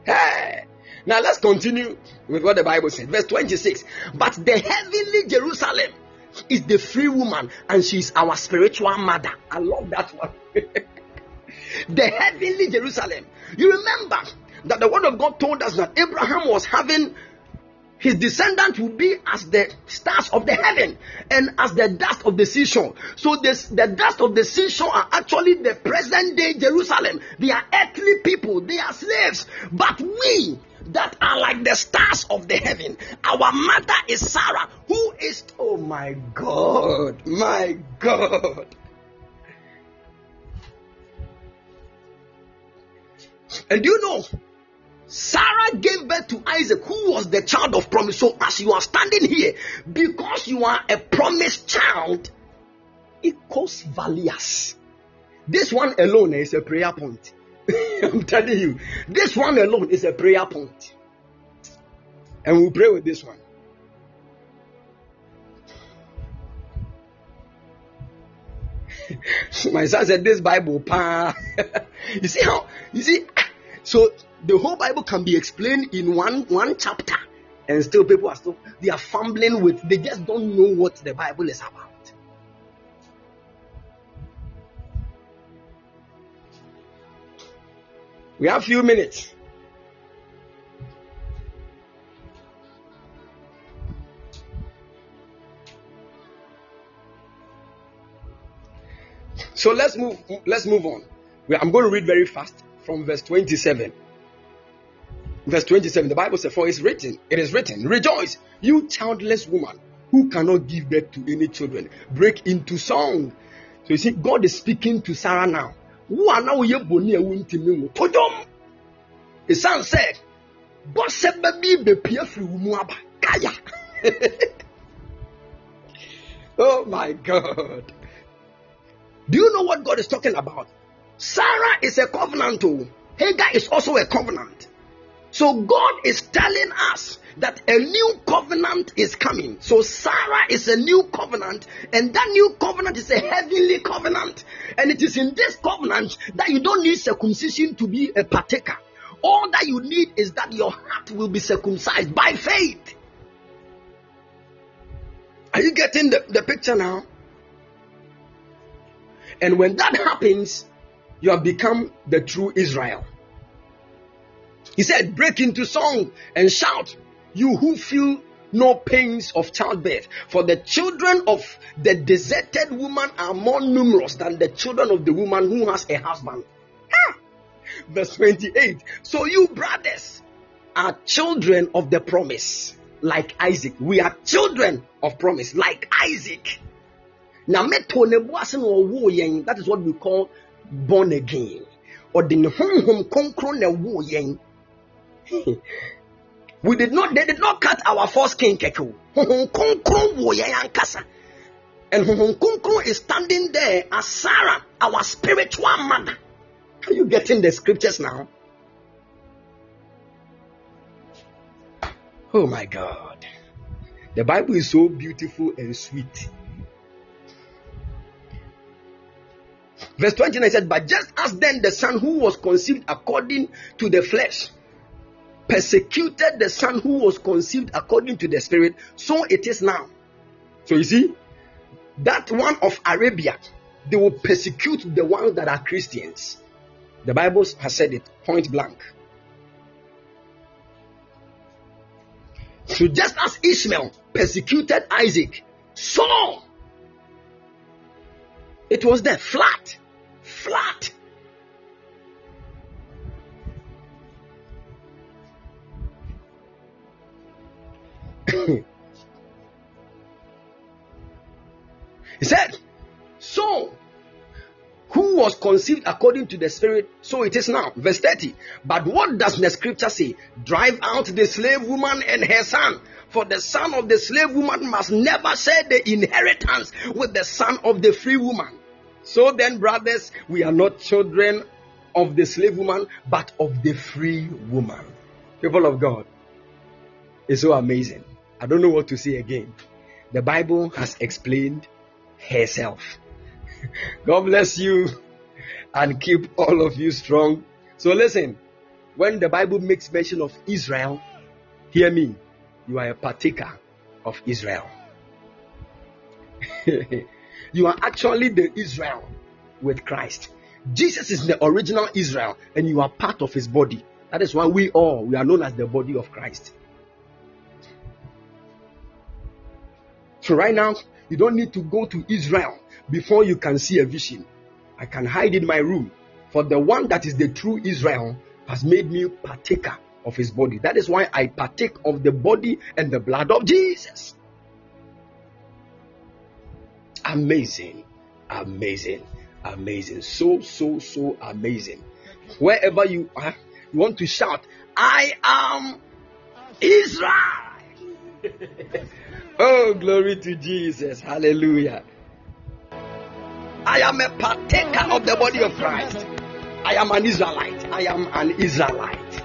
S2: Hey. Now let's continue with what the Bible says. Verse 26. But the heavenly Jerusalem is the free woman and she's our spiritual mother. I love that one. the heavenly Jerusalem. You remember that the word of God told us that Abraham was having his descendants will be as the stars of the heaven and as the dust of the seashore. So this, the dust of the seashore are actually the present day Jerusalem. They are earthly people, they are slaves. But we that are like the stars of the heaven, our mother is Sarah, who is, oh my God, my God. And you know, Sarah gave birth to Isaac, who was the child of promise. So, as you are standing here, because you are a promised child, equals valias. This one alone is a prayer point. I'm telling you, this one alone is a prayer point. And we'll pray with this one. My son said, This Bible, pa. you see how, you see, so the whole Bible can be explained in one one chapter, and still people are still they are fumbling with they just don't know what the Bible is about. We have few minutes. So let's move let's move on. I'm going to read very fast from verse 27. Verse 27, the Bible says, For it's written, it is written, Rejoice, you childless woman who cannot give birth to any children. Break into song. So you see, God is speaking to Sarah now. The son said, Bose baby be pia fri umuaba. Kaya. oh my God. Do you know what God is talking about? Sarah is a covenant. Oh. Hagar is also a covenant. So God is telling us that a new covenant is coming. So Sarah is a new covenant, and that new covenant is a heavenly covenant. And it is in this covenant that you don't need circumcision to be a partaker. All that you need is that your heart will be circumcised by faith. Are you getting the, the picture now? And when that happens, you have become the true Israel. He said, Break into song and shout, you who feel no pains of childbirth. For the children of the deserted woman are more numerous than the children of the woman who has a husband. Verse 28. So you brothers are children of the promise, like Isaac. We are children of promise, like Isaac. That is what we call born again. Or the home home we did not, they did not cut our foreskin keku. And Honhom is standing there as Sarah, our spiritual mother. Are you getting the scriptures now? Oh my God. The Bible is so beautiful and sweet. Verse 29 said, But just as then the son who was conceived according to the flesh persecuted the son who was conceived according to the spirit, so it is now. So you see, that one of Arabia, they will persecute the ones that are Christians. The Bible has said it point blank. So just as Ishmael persecuted Isaac, so it was there flat, flat. he said, So who was conceived according to the spirit, so it is now. Verse 30. But what does the scripture say? Drive out the slave woman and her son. For the son of the slave woman must never share the inheritance with the son of the free woman. So then, brothers, we are not children of the slave woman, but of the free woman. People of God, it's so amazing. I don't know what to say again. The Bible has explained herself. God bless you and keep all of you strong. So listen, when the Bible makes mention of Israel, hear me. You are a partaker of Israel. you are actually the Israel with Christ. Jesus is the original Israel and you are part of his body. That is why we all we are known as the body of Christ. So right now, you don't need to go to Israel before you can see a vision. I can hide in my room. For the one that is the true Israel has made me partaker of his body. That is why I partake of the body and the blood of Jesus. Amazing, amazing, amazing. So, so, so amazing. Wherever you are, you want to shout, I am Israel. oh, glory to Jesus. Hallelujah. I am a partaker of the body of Christ. I am an Israelite. I am an Israelite.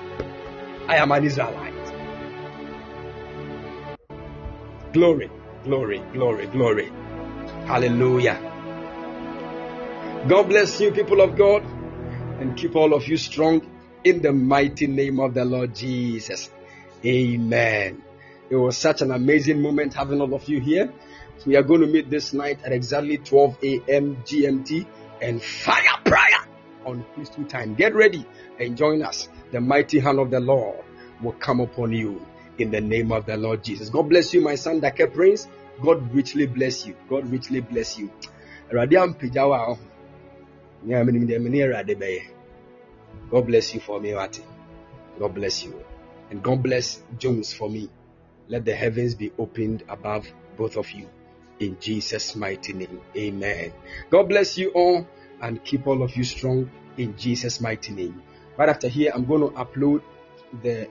S2: I am an Israelite. Glory, glory, glory, glory. Hallelujah. God bless you, people of God, and keep all of you strong in the mighty name of the Lord Jesus. Amen. It was such an amazing moment having all of you here. We are going to meet this night at exactly 12 a.m. GMT and fire prayer on Christian time. Get ready and join us. The mighty hand of the Lord will come upon you in the name of the Lord Jesus. God bless you, my son, Dake Prince. God richly bless you. God richly bless you. God bless you for me. God bless you. And God bless Jones for me. Let the heavens be opened above both of you in Jesus' mighty name. Amen. God bless you all and keep all of you strong in Jesus' mighty name. Right after here, I'm going to upload the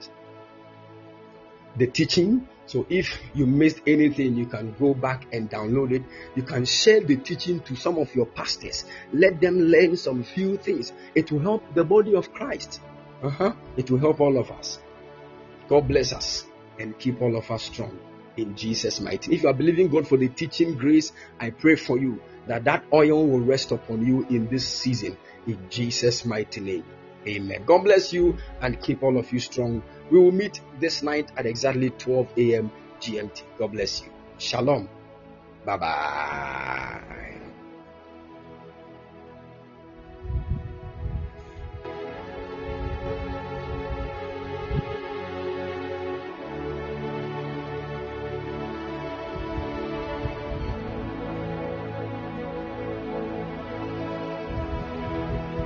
S2: the teaching. So if you missed anything, you can go back and download it. You can share the teaching to some of your pastors. Let them learn some few things. It will help the body of Christ. Uh-huh. It will help all of us. God bless us and keep all of us strong in Jesus' mighty. Name. If you are believing God for the teaching grace, I pray for you that that oil will rest upon you in this season in Jesus' mighty name. Amen. God bless you and keep all of you strong. We will meet this night at exactly 12 a.m. GMT. God bless you. Shalom. Bye bye.